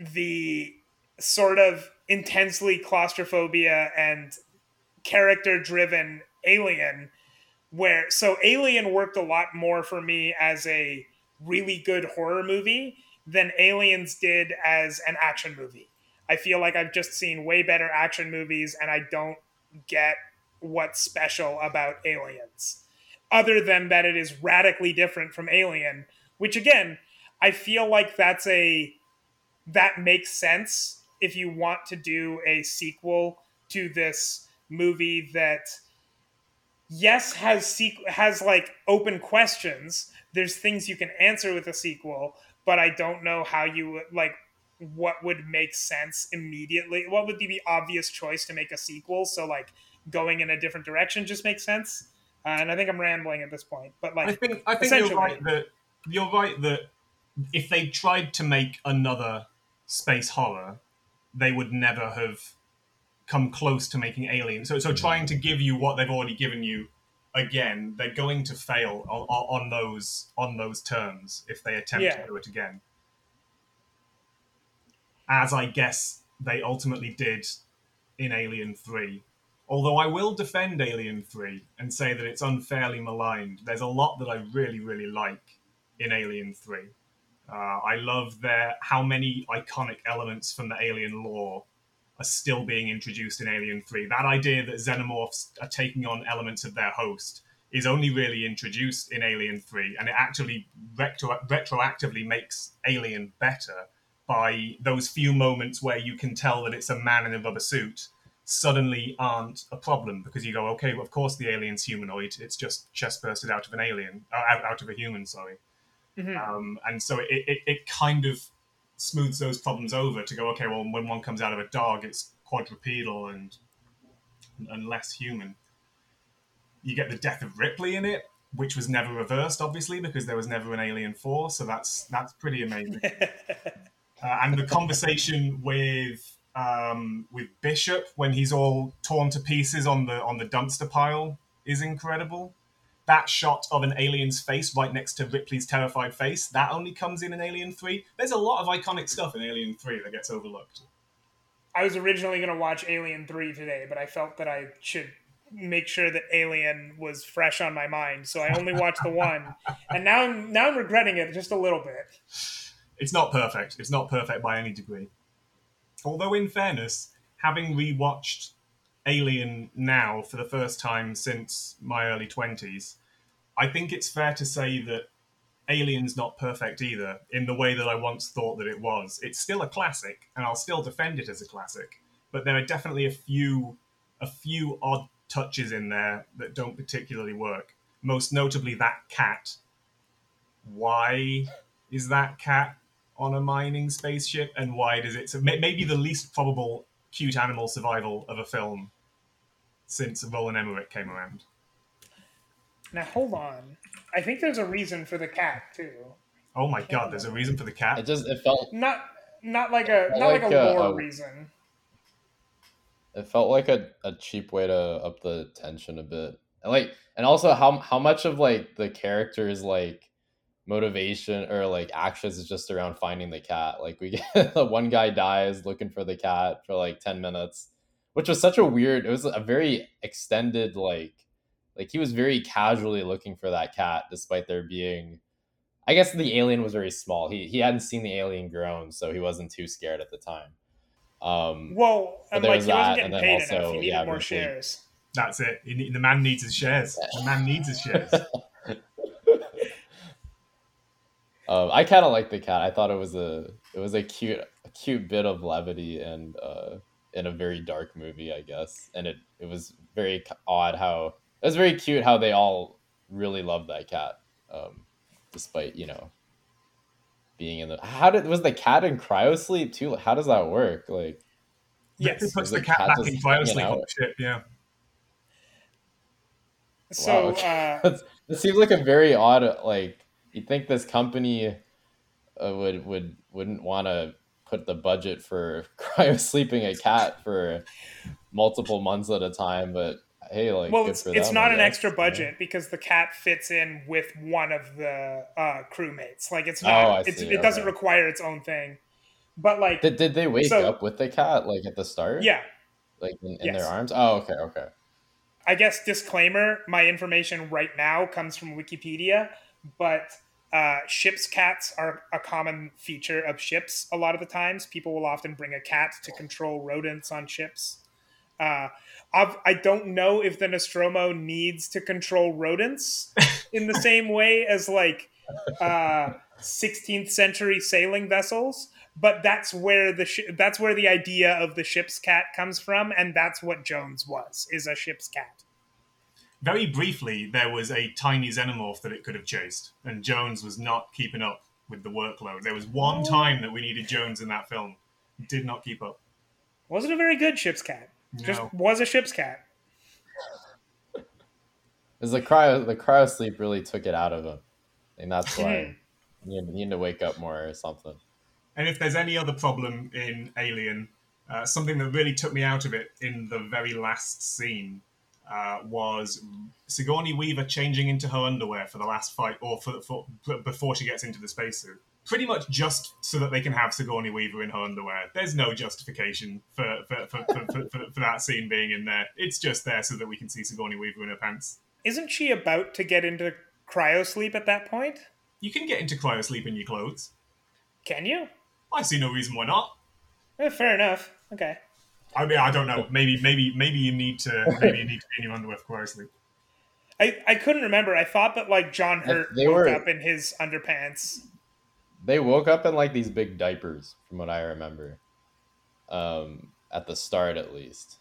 the sort of intensely claustrophobia and character driven alien where so alien worked a lot more for me as a really good horror movie than aliens did as an action movie. I feel like i've just seen way better action movies and i don't get what's special about aliens other than that it is radically different from alien which again i feel like that's a that makes sense if you want to do a sequel to this movie that yes has sequ- has like open questions. There's things you can answer with a sequel but i don't know how you like what would make sense immediately. What would be the obvious choice to make a sequel? So like going in a different direction just makes sense. Uh, and i think i'm rambling at this point but like I think I think you're right that you're right that if they tried to make another space horror, they would never have come close to making Alien. So so hmm. trying to give you what they've already given you again, they're going to fail on, on those on those terms if they attempt Yeah. to do it again. As I guess they ultimately did in Alien 3. Although I will defend Alien 3 and say that it's unfairly maligned. There's a lot that I really, really like in Alien 3. Uh, I love their how many iconic elements from the Alien lore are still being introduced in Alien 3. That idea that xenomorphs are taking on elements of their host is only really introduced in Alien 3, and it actually retro- retroactively makes Alien better by those few moments where you can tell that it's a man in a rubber suit suddenly aren't a problem because you go, okay, well, of course the alien's humanoid. It's just chest bursted out of an alien, uh, out, out of a human, sorry. Mhm. Um, and so it, it, it kind of smooths those problems over to go, okay, well, when one comes out of a dog, it's quadrupedal and and less human. You get the death of Ripley in it, which was never reversed, obviously, because there was never an Alien Four. So that's that's pretty amazing. [LAUGHS] Uh, and the conversation with um, with Bishop when he's all torn to pieces on the on the dumpster pile is incredible. That shot of an alien's face right next to Ripley's terrified face that only comes in in Alien Three. There's a lot of iconic stuff in Alien Three that gets overlooked. I was originally going to watch Alien 3 today, but I felt that I should make sure that Alien was fresh on my mind, so I only watched the one. [LAUGHS] And now I'm now I'm regretting it just a little bit. It's not perfect. It's not perfect by any degree. Although, in fairness, having rewatched Alien now for the first time since my early 20s, I think it's fair to say that Alien's not perfect either, in the way that I once thought that it was. It's still a classic, and I'll still defend it as a classic, but there are definitely a few a few odd touches in there that don't particularly work. Most notably that cat. Why is that cat on a mining spaceship, and why does it? So maybe the least probable cute animal survival of a film since Roland Emmerich came around. Now hold on. I think there's a reason for the cat too. Oh my god, there's a reason for the cat. It cat. just it felt Not not like a not like, like, a lore uh, reason. it felt like a, a cheap way to up the tension a bit and like and also how how much of like the character's like motivation or like actions is just around finding the cat like we get [LAUGHS] the one guy dies looking for the cat for like 10 minutes which was such a weird it was a very extended like like he was very casually looking for that cat despite there being i guess the alien was very small he he hadn't seen the alien grown so he wasn't too scared at the time um Well, and like was he wasn't that, and getting then paid enough. also, He needed yeah, more Ripley. shares. That's it. He The man needs his shares. The man needs his shares. [LAUGHS] Um, I kind of like the cat. I thought it was a it was a cute a cute bit of levity and uh, in a very dark movie, I guess. And it it was very odd how it was very cute how they all really loved that cat, um, despite you know being in the how did was the cat in cryo sleep too? How does that work? Like Ripley Yes. puts the the cat cat back in cryo hanging sleep on the ship. Yeah. So Wow. uh, [LAUGHS] it seems like a very odd like you think this company uh, would would wouldn't want to put the budget for [LAUGHS] cryo sleeping a cat for multiple months at a time, but hey, like well, it's, it's them, not an extra budget because the cat fits in with one of the uh, crewmates. Like it's Oh, not. I it's, it doesn't require its own thing. But like, Did, did they wake So- up with the cat like at the start? yeah, like in, in Yes. their arms. Oh, okay, okay. I guess disclaimer: my information right now comes from Wikipedia, but uh, ships cats are a common feature of ships. A lot of the times, people will often bring a cat to control rodents on ships. Uh, I've, I don't know if the Nostromo needs to control rodents [LAUGHS] in the same way as like uh, 16th century sailing vessels, but that's where the shi that's where the idea of the ship's cat comes from, and that's what Jones was is a ship's cat. Very briefly, there was a tiny xenomorph that it could have chased, and Jones was not keeping up with the workload. There was one time that we needed Jones in that film. Did not keep up. Wasn't a very good ship's cat. Just was a ship's cat. Is the cryo the cryo sleep really took it out of him, and that's why you need, need to wake up more or something. And if there's any other problem in Alien, uh, something that really took me out of it in the very last scene uh, was Sigourney Weaver changing into her underwear for the last fight, or for, for before she gets into the spacesuit. Pretty much just so that they can have Sigourney Weaver in her underwear. There's no justification for for, for, for, for, for, for that scene being in there. It's just there so that we can see Sigourney Weaver in her pants. Isn't she about to get into cryo sleep at that point? You can get into cryosleep in your clothes. Can you? I see no reason why not. Eh, fair enough. Okay. I mean, I don't know. Maybe, maybe, maybe you need to. Maybe you need to be in your underwear for cryosleep. I, I couldn't remember. I thought that like John Hurt they woke were- up in his underpants. They woke up in like these big diapers, from what I remember. Um, at the start, at least.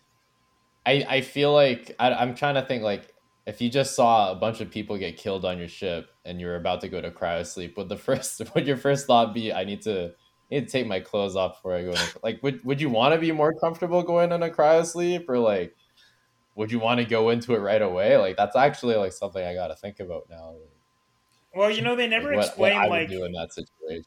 I I feel like I, I'm trying to think like if you just saw a bunch of people get killed on your ship and you're about to go to cryo sleep, would the [LAUGHS] first would your first thought be I need to I need to take my clothes off before I go in? Like, would would you want to be more comfortable going in a cryo sleep or like? Would you want to go into it right away? Like that's actually like something I got to think about now. Well, you know, they never Like, what, what explain I would like do in that situation.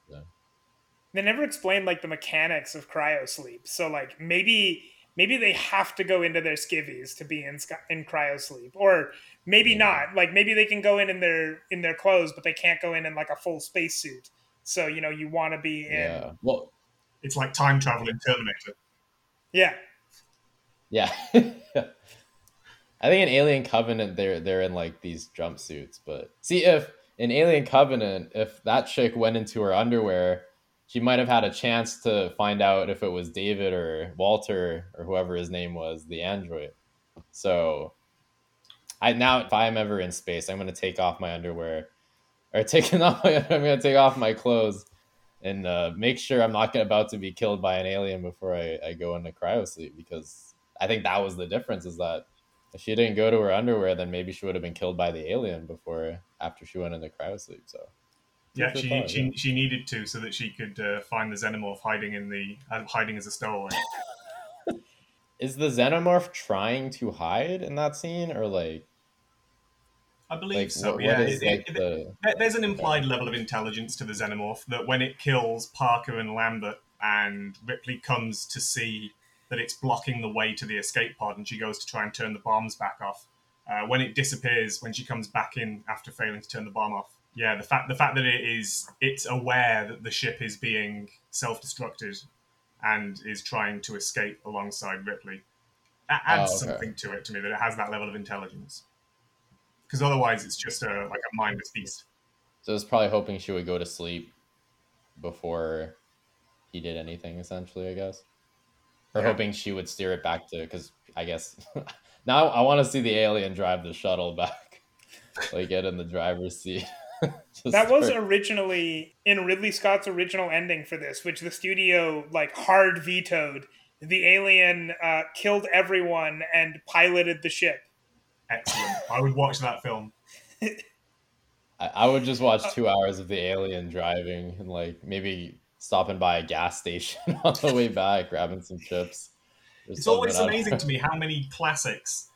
they never explain like the mechanics of cryo sleep. So like maybe maybe they have to go into their skivvies to be in sky- in cryo sleep, or maybe Yeah. not. Like maybe they can go in in their in their clothes, but they can't go in in like a full spacesuit. So you know you want to be in Yeah. Well, It's like time travel in Terminator. yeah. Yeah. [LAUGHS] I think in Alien Covenant they're they're in like these jumpsuits, but see if in Alien Covenant, if that chick went into her underwear, she might have had a chance to find out if it was David or Walter or whoever his name was, the android. So I now if I'm ever in space, I'm gonna take off my underwear or taking [LAUGHS] off my I'm gonna take off my clothes and uh, make sure I'm not about to be killed by an alien before I, I go into cryo sleep because I think that was the difference is that if she didn't go to her underwear, then maybe she would have been killed by the alien before after she went into cryosleep. So Yeah, she thought, she, yeah. she needed to so that she could uh, find the xenomorph hiding in the uh, hiding as a stowaway. [LAUGHS] is the xenomorph trying to hide in that scene or like I believe like so. what, yeah, what It- like it- the there- there's an implied level of intelligence to the xenomorph that when it kills Parker and Lambert, and Ripley comes to see that it's blocking the way to the escape pod, and she goes to try and turn the bombs back off. Uh, when it disappears, when she comes back in after failing to turn the bomb off, yeah, the fact the fact that it is it's aware that the ship is being self-destructed and is trying to escape alongside Ripley that adds Oh, okay. something to it to me that it has that level of intelligence. Because otherwise, it's just a like a mindless beast. so it's probably hoping she would go to sleep before he did anything essentially i guess or Yeah. hoping she would steer it back to because i guess [LAUGHS] now i want to see the alien drive the shuttle back [LAUGHS] like get in the driver's seat [LAUGHS] Just That was start- originally in Ridley Scott's original ending for this, which the studio like hard vetoed. The alien uh, killed everyone and piloted the ship. Excellent. I would watch that film. I, I would just watch two hours of the alien driving and like maybe stopping by a gas station [LAUGHS] on the way back grabbing some chips. Or It's always amazing to me [LAUGHS] how many classics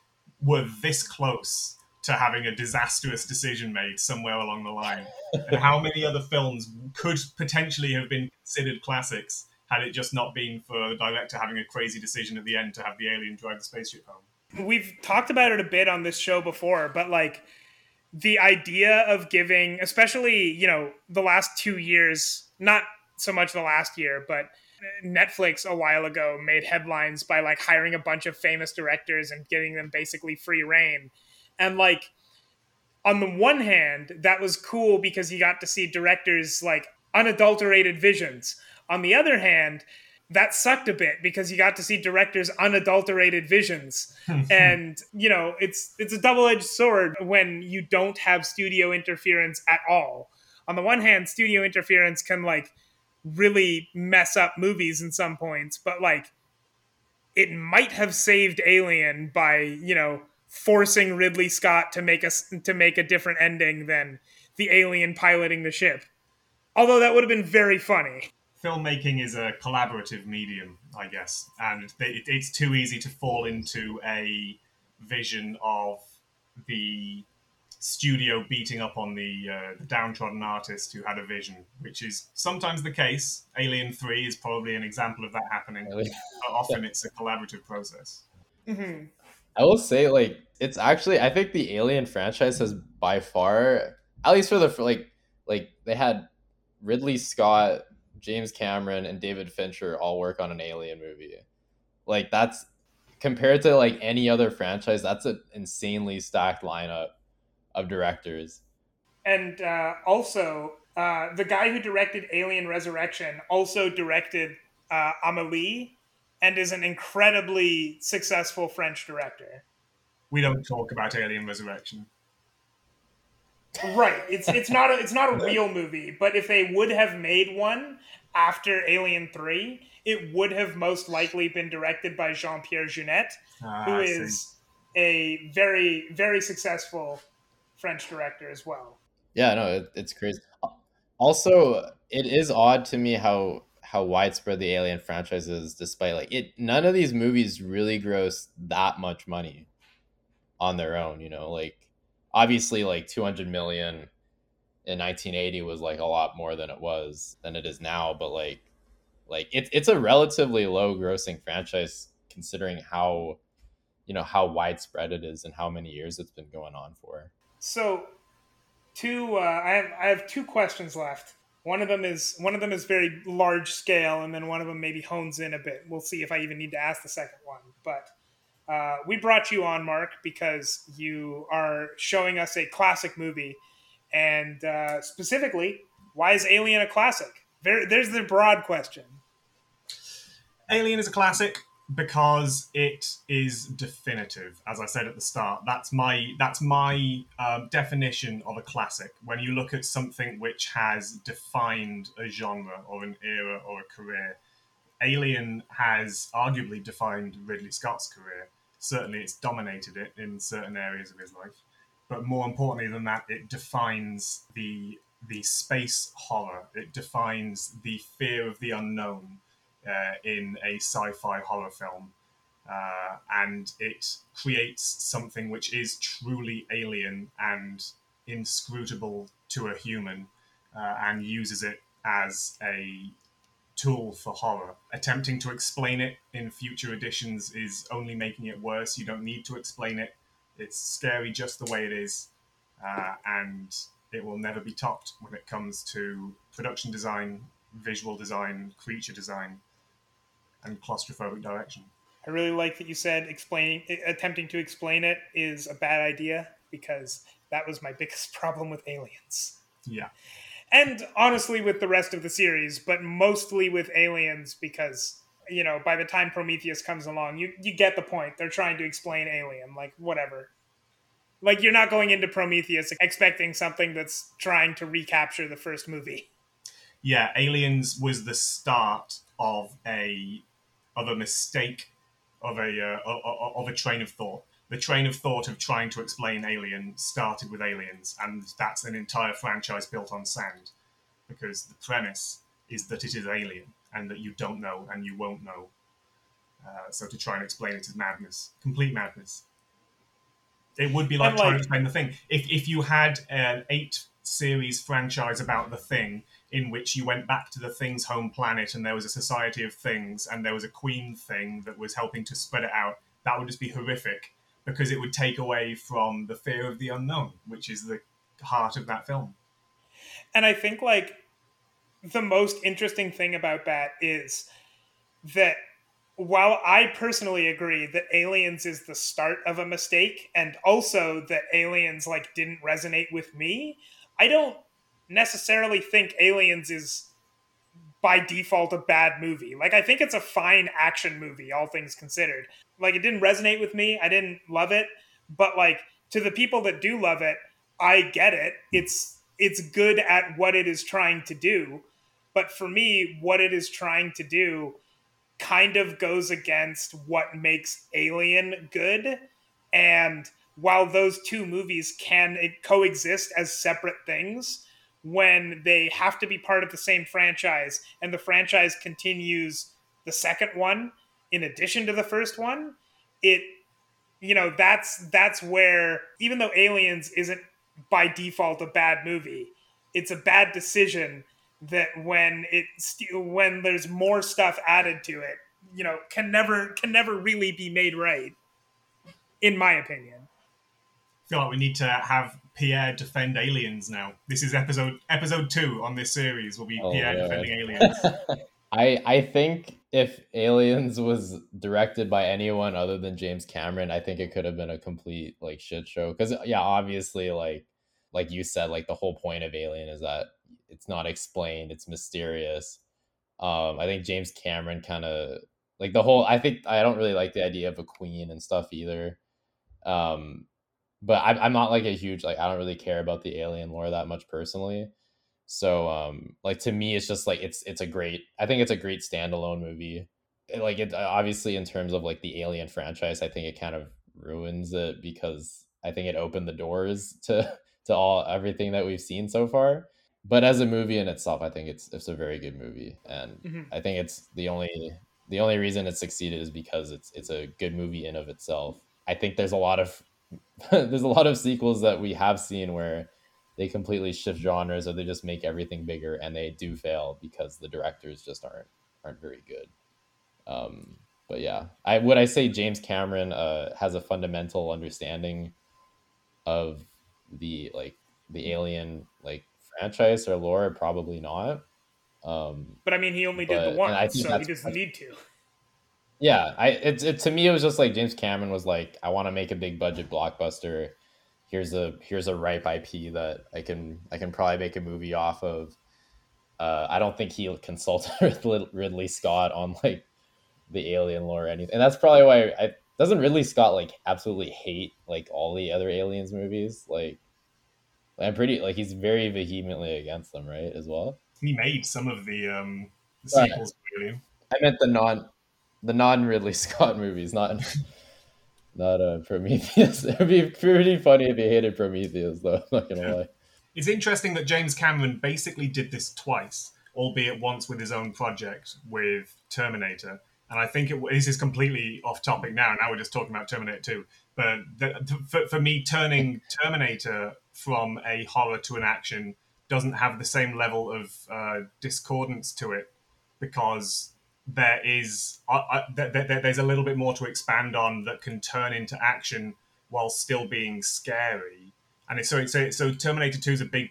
were this close to having a disastrous decision made somewhere along the line, and how many other films could potentially have been considered classics had it just not been for the director having a crazy decision at the end to have the alien drive the spaceship home. We've talked about it a bit on this show before, but like the idea of giving, especially, you know, the last two years, not so much the last year, but Netflix a while ago made headlines by like hiring a bunch of famous directors and giving them basically free reign. And like, on the one hand, that was cool because you got to see directors like unadulterated visions. On the other hand, that sucked a bit because you got to see directors unadulterated visions [LAUGHS] and you know it's it's a double-edged sword when you don't have studio interference at all on the one hand studio interference can like really mess up movies in some points but like it might have saved alien by you know forcing ridley scott to make us to make a different ending than the alien piloting the ship. Although that would have been very funny. Filmmaking is a collaborative medium, I guess, and it's too easy to fall into a vision of the studio beating up on the, uh, the downtrodden artist who had a vision, which is sometimes the case. Alien Three is probably an example of that happening. But often it's a collaborative process. Mm-hmm. I will say, like, it's actually I think the Alien franchise has by far, at least for the for like, like they had Ridley Scott James Cameron and David Fincher all work on an Alien movie. Like that's compared to like any other franchise, that's an insanely stacked lineup of directors. And uh, also, uh, the guy who directed Alien Resurrection also directed uh, Amelie and is an incredibly successful French director. We don't talk about Alien Resurrection. Right. It's it's not a it's not a [LAUGHS] real movie, but if they would have made one after Alien 3, it would have most likely been directed by Jean Pierre Jeunet, Ah, who I is a very, very successful French director as well. Yeah, no, it, it's crazy. Also, it is odd to me how how widespread the Alien franchise is, despite like it. None of these movies really gross that much money on their own. You know, like obviously, like two hundred million in 1980 was like a lot more than it was than it is now but like like it's it's a relatively low grossing franchise considering how you know how widespread it is and how many years it's been going on for So, two uh, I have I have two questions left. One of them is one of them is very large scale, and then one of them maybe hones in a bit. We'll see if I even need to ask the second one. But uh, we brought you on, Mark, because you are showing us a classic movie and uh, specifically, why is Alien a classic? There, there's the broad question. Alien is a classic because it is definitive. As I said at the start, that's my that's my um, definition of a classic. When you look at something which has defined a genre or an era or a career, Alien has arguably defined Ridley Scott's career. Certainly, it's dominated it in certain areas of his life. But more importantly than that, it defines the the space horror. It defines the fear of the unknown uh, in a sci-fi horror film, uh, and it creates something which is truly alien and inscrutable to a human, uh, and uses it as a tool for horror. Attempting to explain it in future editions is only making it worse. You don't need to explain it. It's scary just the way it is, uh, and it will never be topped when it comes to production design, visual design, creature design, and claustrophobic direction. I really like that you said explaining, eh, attempting to explain it is a bad idea because that was my [LAUGHS] biggest problem with Aliens. Yeah. And honestly, with the rest of the series, but mostly with Aliens because you know by the time Prometheus comes along, you you get the point. They're trying to explain Alien, like whatever. Like you're not going into Prometheus expecting something that's trying to recapture the first movie. Yeah, Aliens was the start of a of a mistake of a uh, of a train of thought. The train of thought of trying to explain Alien started with Aliens, and that's an entire franchise built on sand, because the premise is that it is alien and that you don't know and you won't know. Uh, so to try and explain it is madness, complete madness. It would be like, And, trying to explain the thing. If if you had an eight series franchise about the thing in which you went back to the thing's home planet and there was a society of things and there was a queen thing that was helping to spread it out, that would just be horrific because it would take away from the fear of the unknown, which is the heart of that film. And I think like the most interesting thing about that is that while I personally agree that Aliens is the start of a mistake and also that Aliens like didn't resonate with me, I don't necessarily think Aliens is by default a bad movie. Like I think it's a fine action movie all things considered. Like it didn't resonate with me. I didn't love it, but like to the people that do love it, I get it. It's it's good at what it is trying to do. But for me, what it is trying to do kind of goes against what makes Alien good. And while those two movies can coexist as separate things, when they have to be part of the same franchise and the franchise continues the second one in addition to the first one, it you know that's that's where even though Aliens isn't by default a bad movie, it's a bad decision that when it when there's more stuff added to it, you know, can never can never really be made right, in my opinion. I feel like we need to have Pierre defend aliens now. This is episode episode two on this series. Will be oh, Pierre yeah. defending [LAUGHS] aliens. I I think if Aliens was directed by anyone other than James Cameron, I think it could have been a complete like shit show. Because yeah, obviously, like like you said, like the whole point of Alien is that it's not explained, it's mysterious. Um, I think James Cameron kind of like the whole. I think I don't really like the idea of a queen and stuff either. Um, but I'm I'm not like a huge like I don't really care about the alien lore that much personally. So um like to me it's just like it's it's a great I think it's a great standalone movie. Like it obviously in terms of like the alien franchise I think it kind of ruins it because I think it opened the doors to [LAUGHS] to all everything that we've seen so far. But as a movie in itself, I think it's it's a very good movie, and mm-hmm. I think it's the only the only reason it succeeded is because it's it's a good movie in of itself. I think there's a lot of [LAUGHS] there's a lot of sequels that we have seen where they completely shift genres or they just make everything bigger and they do fail because the directors just aren't aren't very good. Um, but yeah, I would I say James Cameron uh, has a fundamental understanding of the like the Alien like franchise or lore. Probably not. Um, but I mean, he only did the one, so he doesn't need to. Yeah, I it's it, to me it was just like James Cameron was like, I want to make a big budget blockbuster. Here's a here's a ripe IP that I can I can probably make a movie off of. Uh, I don't think he consulted [LAUGHS] with Ridley Scott on like the alien lore or anything, and that's probably why I doesn't Ridley Scott like absolutely hate like all the other aliens movies. Like, I'm pretty like he's very vehemently against them, right? As well. He made some of the um the sequels. Right. I meant the non the non Ridley [LAUGHS] Scott movies, not [LAUGHS] not uh, Prometheus. [LAUGHS] It'd be pretty funny if he hated Prometheus, though. I'm not gonna lie. It's interesting that James Cameron basically did this twice, albeit once with his own project with Terminator. And I think it, this is completely off topic now. Now we're just talking about Terminator 2. But the, for, for me, turning Terminator from a horror to an action doesn't have the same level of uh, discordance to it because there is uh, uh, th- th- there's a little bit more to expand on that can turn into action while still being scary. And it's, so so so Terminator Two is a big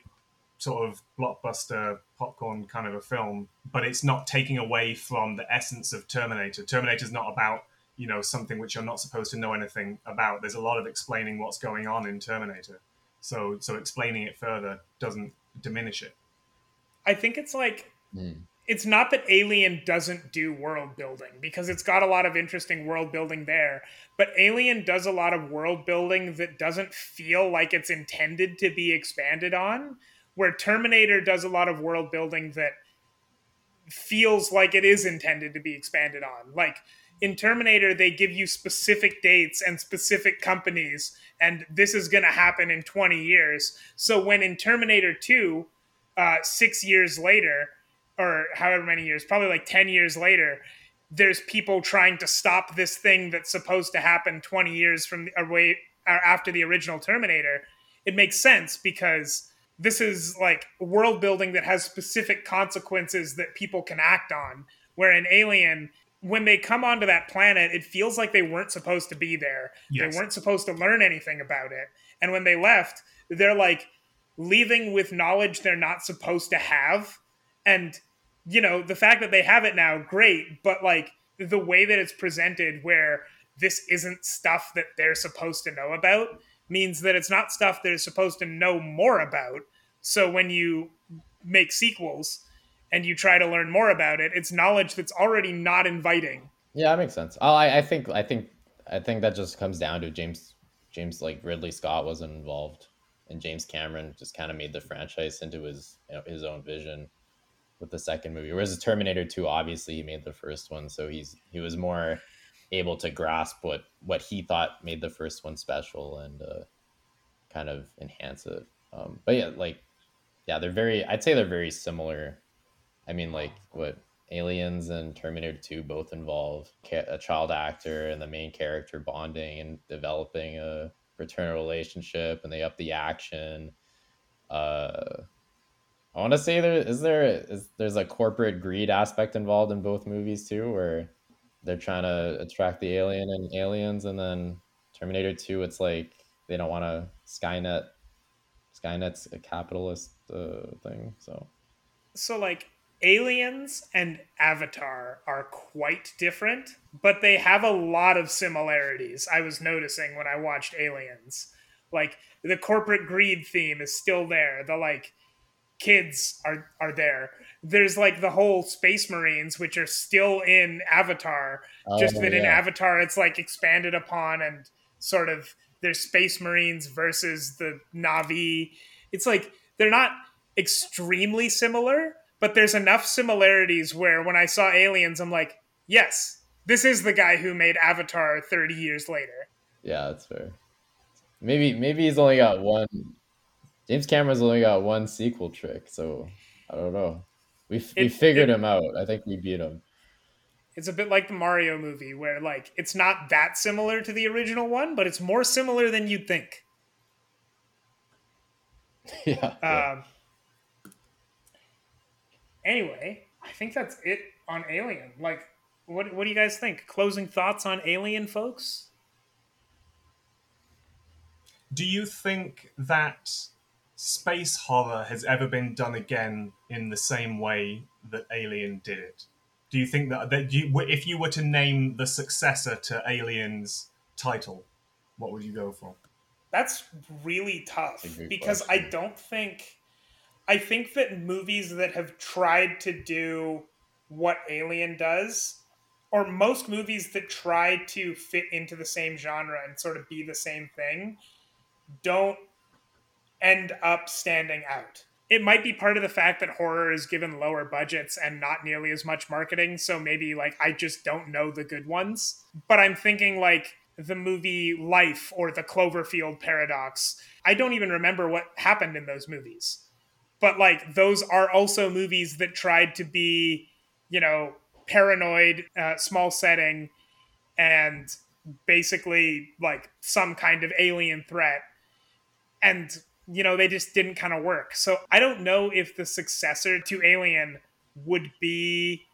sort of blockbuster popcorn kind of a film, but it's not taking away from the essence of Terminator. Terminator is not about you know something which you're not supposed to know anything about. There's a lot of explaining what's going on in Terminator. So so explaining it further doesn't diminish it. I think it's like mm it's not that Alien doesn't do world building because it's got a lot of interesting world building there, but Alien does a lot of world building that doesn't feel like it's intended to be expanded on, where Terminator does a lot of world building that feels like it is intended to be expanded on. Like in Terminator, they give you specific dates and specific companies, and this is going to happen in 20 years. So when in Terminator 2, uh, six years later, or however many years, probably like 10 years later, there's people trying to stop this thing that's supposed to happen 20 years from away or after the original Terminator. It makes sense because this is like world building that has specific consequences that people can act on. Where in Alien, when they come onto that planet, it feels like they weren't supposed to be there. Yes. They weren't supposed to learn anything about it. And when they left, they're like leaving with knowledge they're not supposed to have. And, you know, the fact that they have it now, great. But like the way that it's presented, where this isn't stuff that they're supposed to know about, means that it's not stuff they're supposed to know more about. So when you make sequels and you try to learn more about it, it's knowledge that's already not inviting. Yeah, that makes sense. Oh, I, I think I think I think that just comes down to James James like Ridley Scott wasn't involved, and James Cameron just kind of made the franchise into his you know, his own vision with the second movie. Whereas Terminator Two, obviously, he made the first one, so he's he was more able to grasp what what he thought made the first one special and uh, kind of enhance it. Um, but yeah, like yeah, they're very. I'd say they're very similar. I mean, like what Aliens and Terminator 2 both involve a child actor and the main character bonding and developing a fraternal relationship, and they up the action. Uh, I want to say there is there is there's a corporate greed aspect involved in both movies too, where they're trying to attract the alien and aliens, and then Terminator 2, it's like they don't want to Skynet. Skynet's a capitalist uh, thing, so So like Aliens and Avatar are quite different, but they have a lot of similarities. I was noticing when I watched Aliens. Like the corporate greed theme is still there. The like kids are are there. There's like the whole space marines which are still in Avatar, oh, just Oh, that in. Avatar it's like expanded upon and sort of there's space marines versus the Navi. It's like they're not extremely similar, but there's enough similarities where when I saw aliens, I'm like, yes, this is the guy who made Avatar 30 years later. Yeah, that's fair. Maybe maybe he's only got one. James Cameron's only got one sequel trick, so I don't know. We f- we figured it- him out. I think we beat him. It's a bit like the Mario movie, where like it's not that similar to the original one, but it's more similar than you'd think. [LAUGHS] yeah. yeah. Um, anyway, I think that's it on Alien. Like, what what do you guys think? Closing thoughts on Alien, folks? Do you think that space horror has ever been done again in the same way that Alien did it? Do you think that, that you, if you were to name the successor to Alien's title, what would you go for? That's really tough That's a because I don't think I think that movies that have tried to do what Alien does or most movies that try to fit into the same genre and sort of be the same thing don't end up standing out. It might be part of the fact that horror is given lower budgets and not nearly as much marketing, so maybe like I just don't know the good ones. But I'm thinking like the movie Life or the Cloverfield Paradox. I don't even remember what happened in those movies. But like those are also movies that tried to be, you know, paranoid, uh, small setting, and basically like some kind of alien threat. And you know, they just didn't kind of work. So I don't know if the successor to Alien would be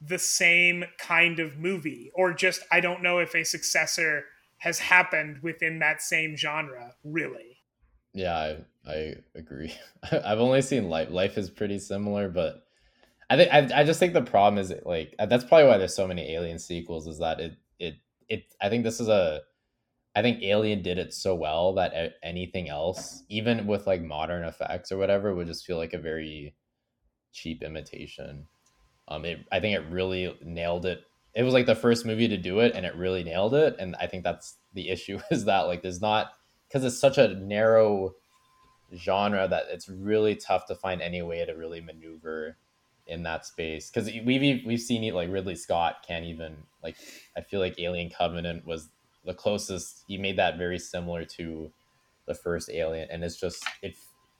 the same kind of movie, or just I don't know if a successor has happened within that same genre, really. Yeah, I, I agree. [LAUGHS] I've only seen Life. Life is pretty similar, but I think I, I just think the problem is like that's probably why there's so many Alien sequels. Is that it it it? I think this is a. I think Alien did it so well that anything else, even with like modern effects or whatever, would just feel like a very cheap imitation. Um, it I think it really nailed it. It was like the first movie to do it, and it really nailed it. And I think that's the issue [LAUGHS] is that like there's not because it's such a narrow genre that it's really tough to find any way to really maneuver in that space because we've we've seen it like Ridley Scott can't even like I feel like Alien Covenant was the closest he made that very similar to the first Alien and it's just it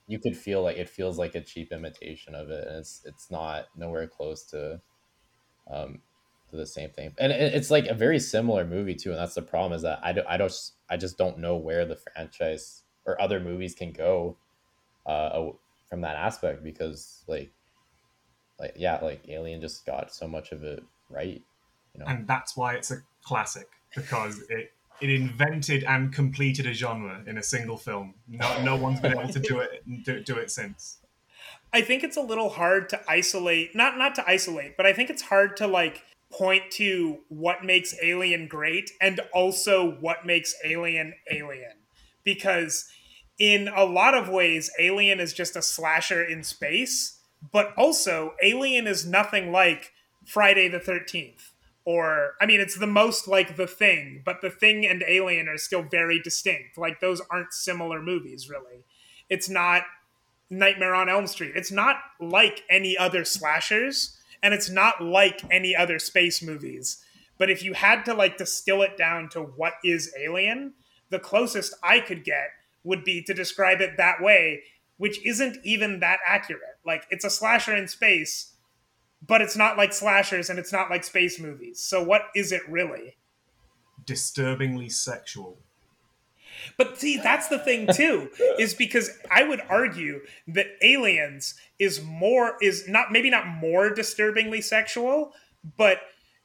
you could feel like it feels like a cheap imitation of it and it's it's not nowhere close to um to the same thing. And it- it's like a very similar movie too and that's the problem is that I don't I don't I just don't know where the franchise or other movies can go uh from that aspect because like like yeah like alien just got so much of it right you know? And that's why it's a classic because it it invented and completed a genre in a single film. No, no one's been able to do it do, do it since. I think it's a little hard to isolate, not not to isolate, but I think it's hard to like point to what makes Alien great and also what makes Alien Alien. Because in a lot of ways, Alien is just a slasher in space, but also Alien is nothing like Friday the 13th. Or, I mean, it's the most like The Thing, but The Thing and Alien are still very distinct. Like, those aren't similar movies, really. It's not Nightmare on Elm Street. It's not like any other slashers and it's not like any other space movies. But if you had to like distill it down to what is Alien, the closest I could get would be to describe it that way, which isn't even that accurate. Like it's a slasher in space, but it's not like slashers and it's not like space movies. So what is it really? Disturbingly sexual. But see, that's the thing too, [LAUGHS] is because I would argue that Aliens is more is not maybe not more disturbingly sexual, but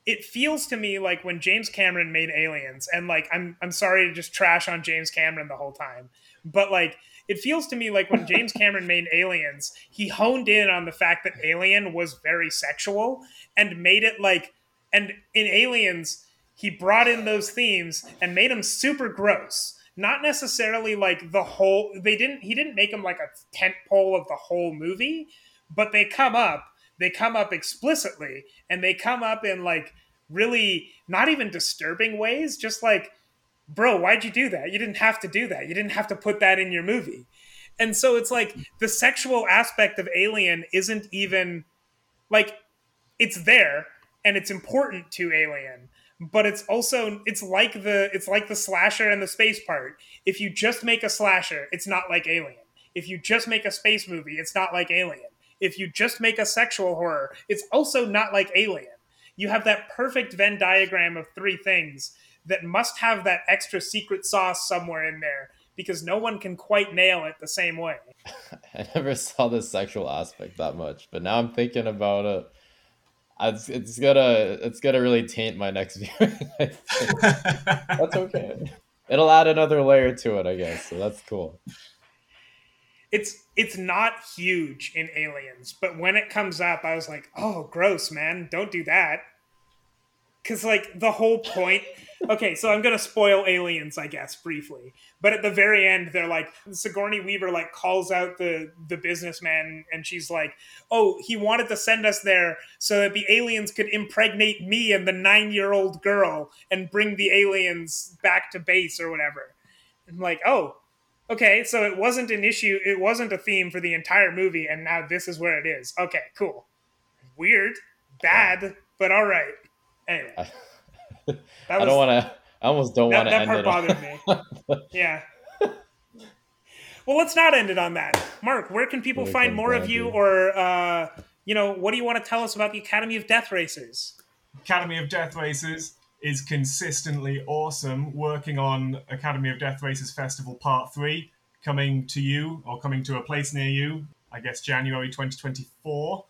it feels to me like when James Cameron made Aliens, and like I'm I'm sorry to just trash on James Cameron the whole time, but like it feels to me like when James [LAUGHS] Cameron made Aliens, he honed in on the fact that Alien was very sexual and made it like and in Aliens he brought in those themes and made them super gross. Not necessarily like the whole they didn't he didn't make them like a tent pole of the whole movie but they come up they come up explicitly and they come up in like really not even disturbing ways just like bro why'd you do that you didn't have to do that you didn't have to put that in your movie and so it's like the sexual aspect of alien isn't even like it's there and it's important to alien but it's also it's like the it's like the slasher and the space part. If you just make a slasher, it's not like Alien. If you just make a space movie, it's not like Alien. If you just make a sexual horror, it's also not like Alien. You have that perfect Venn diagram of three things that must have that extra secret sauce somewhere in there because no one can quite nail it the same way. [LAUGHS] I never saw the sexual aspect that much, but now I'm thinking about it it's, it's gonna it's gonna really taint my next [LAUGHS] viewing. [LAUGHS] that's okay. It'll add another layer to it, I guess. So that's cool. It's it's not huge in Aliens, but when it comes up, I was like, "Oh, gross, man! Don't do that." Because like the whole point okay, so I'm gonna spoil Aliens, I guess, briefly. But at the very end, they're like Sigourney Weaver like calls out the the businessman, and she's like, "Oh, he wanted to send us there so that the aliens could impregnate me and the nine year old girl and bring the aliens back to base or whatever." I'm like, "Oh, okay, so it wasn't an issue. It wasn't a theme for the entire movie, and now this is where it is. Okay, cool. Weird, bad, but all right. Anyway." Was, I don't want to. I almost don't want to. That part bothered me. [LAUGHS] yeah. Well, let's not end it on that. Mark, where can people find more of you, or uh, you know, what do you want to tell us about the Academy of Death Racers? Academy of Death Racers is consistently awesome. Working on Academy of Death Racers Festival Part Three, coming to you or coming to a place near you. I guess January 2024.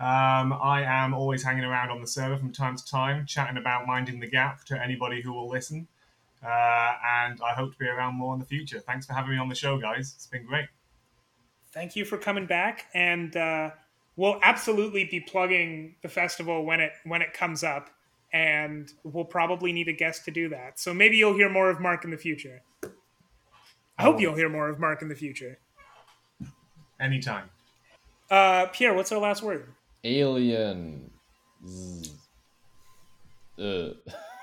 Um, I am always hanging around on the server from time to time, chatting about Minding the Gap to anybody who will listen. Uh, and I hope to be around more in the future. Thanks for having me on the show, guys. It's been great. Thank you for coming back, and uh, we'll absolutely be plugging the festival when it when it comes up, and we'll probably need a guest to do that. So maybe you'll hear more of Mark in the future. I hope you'll hear more of Mark in the future. Anytime. Uh, Pierre, what's our last word? Alien. Uh. [LAUGHS]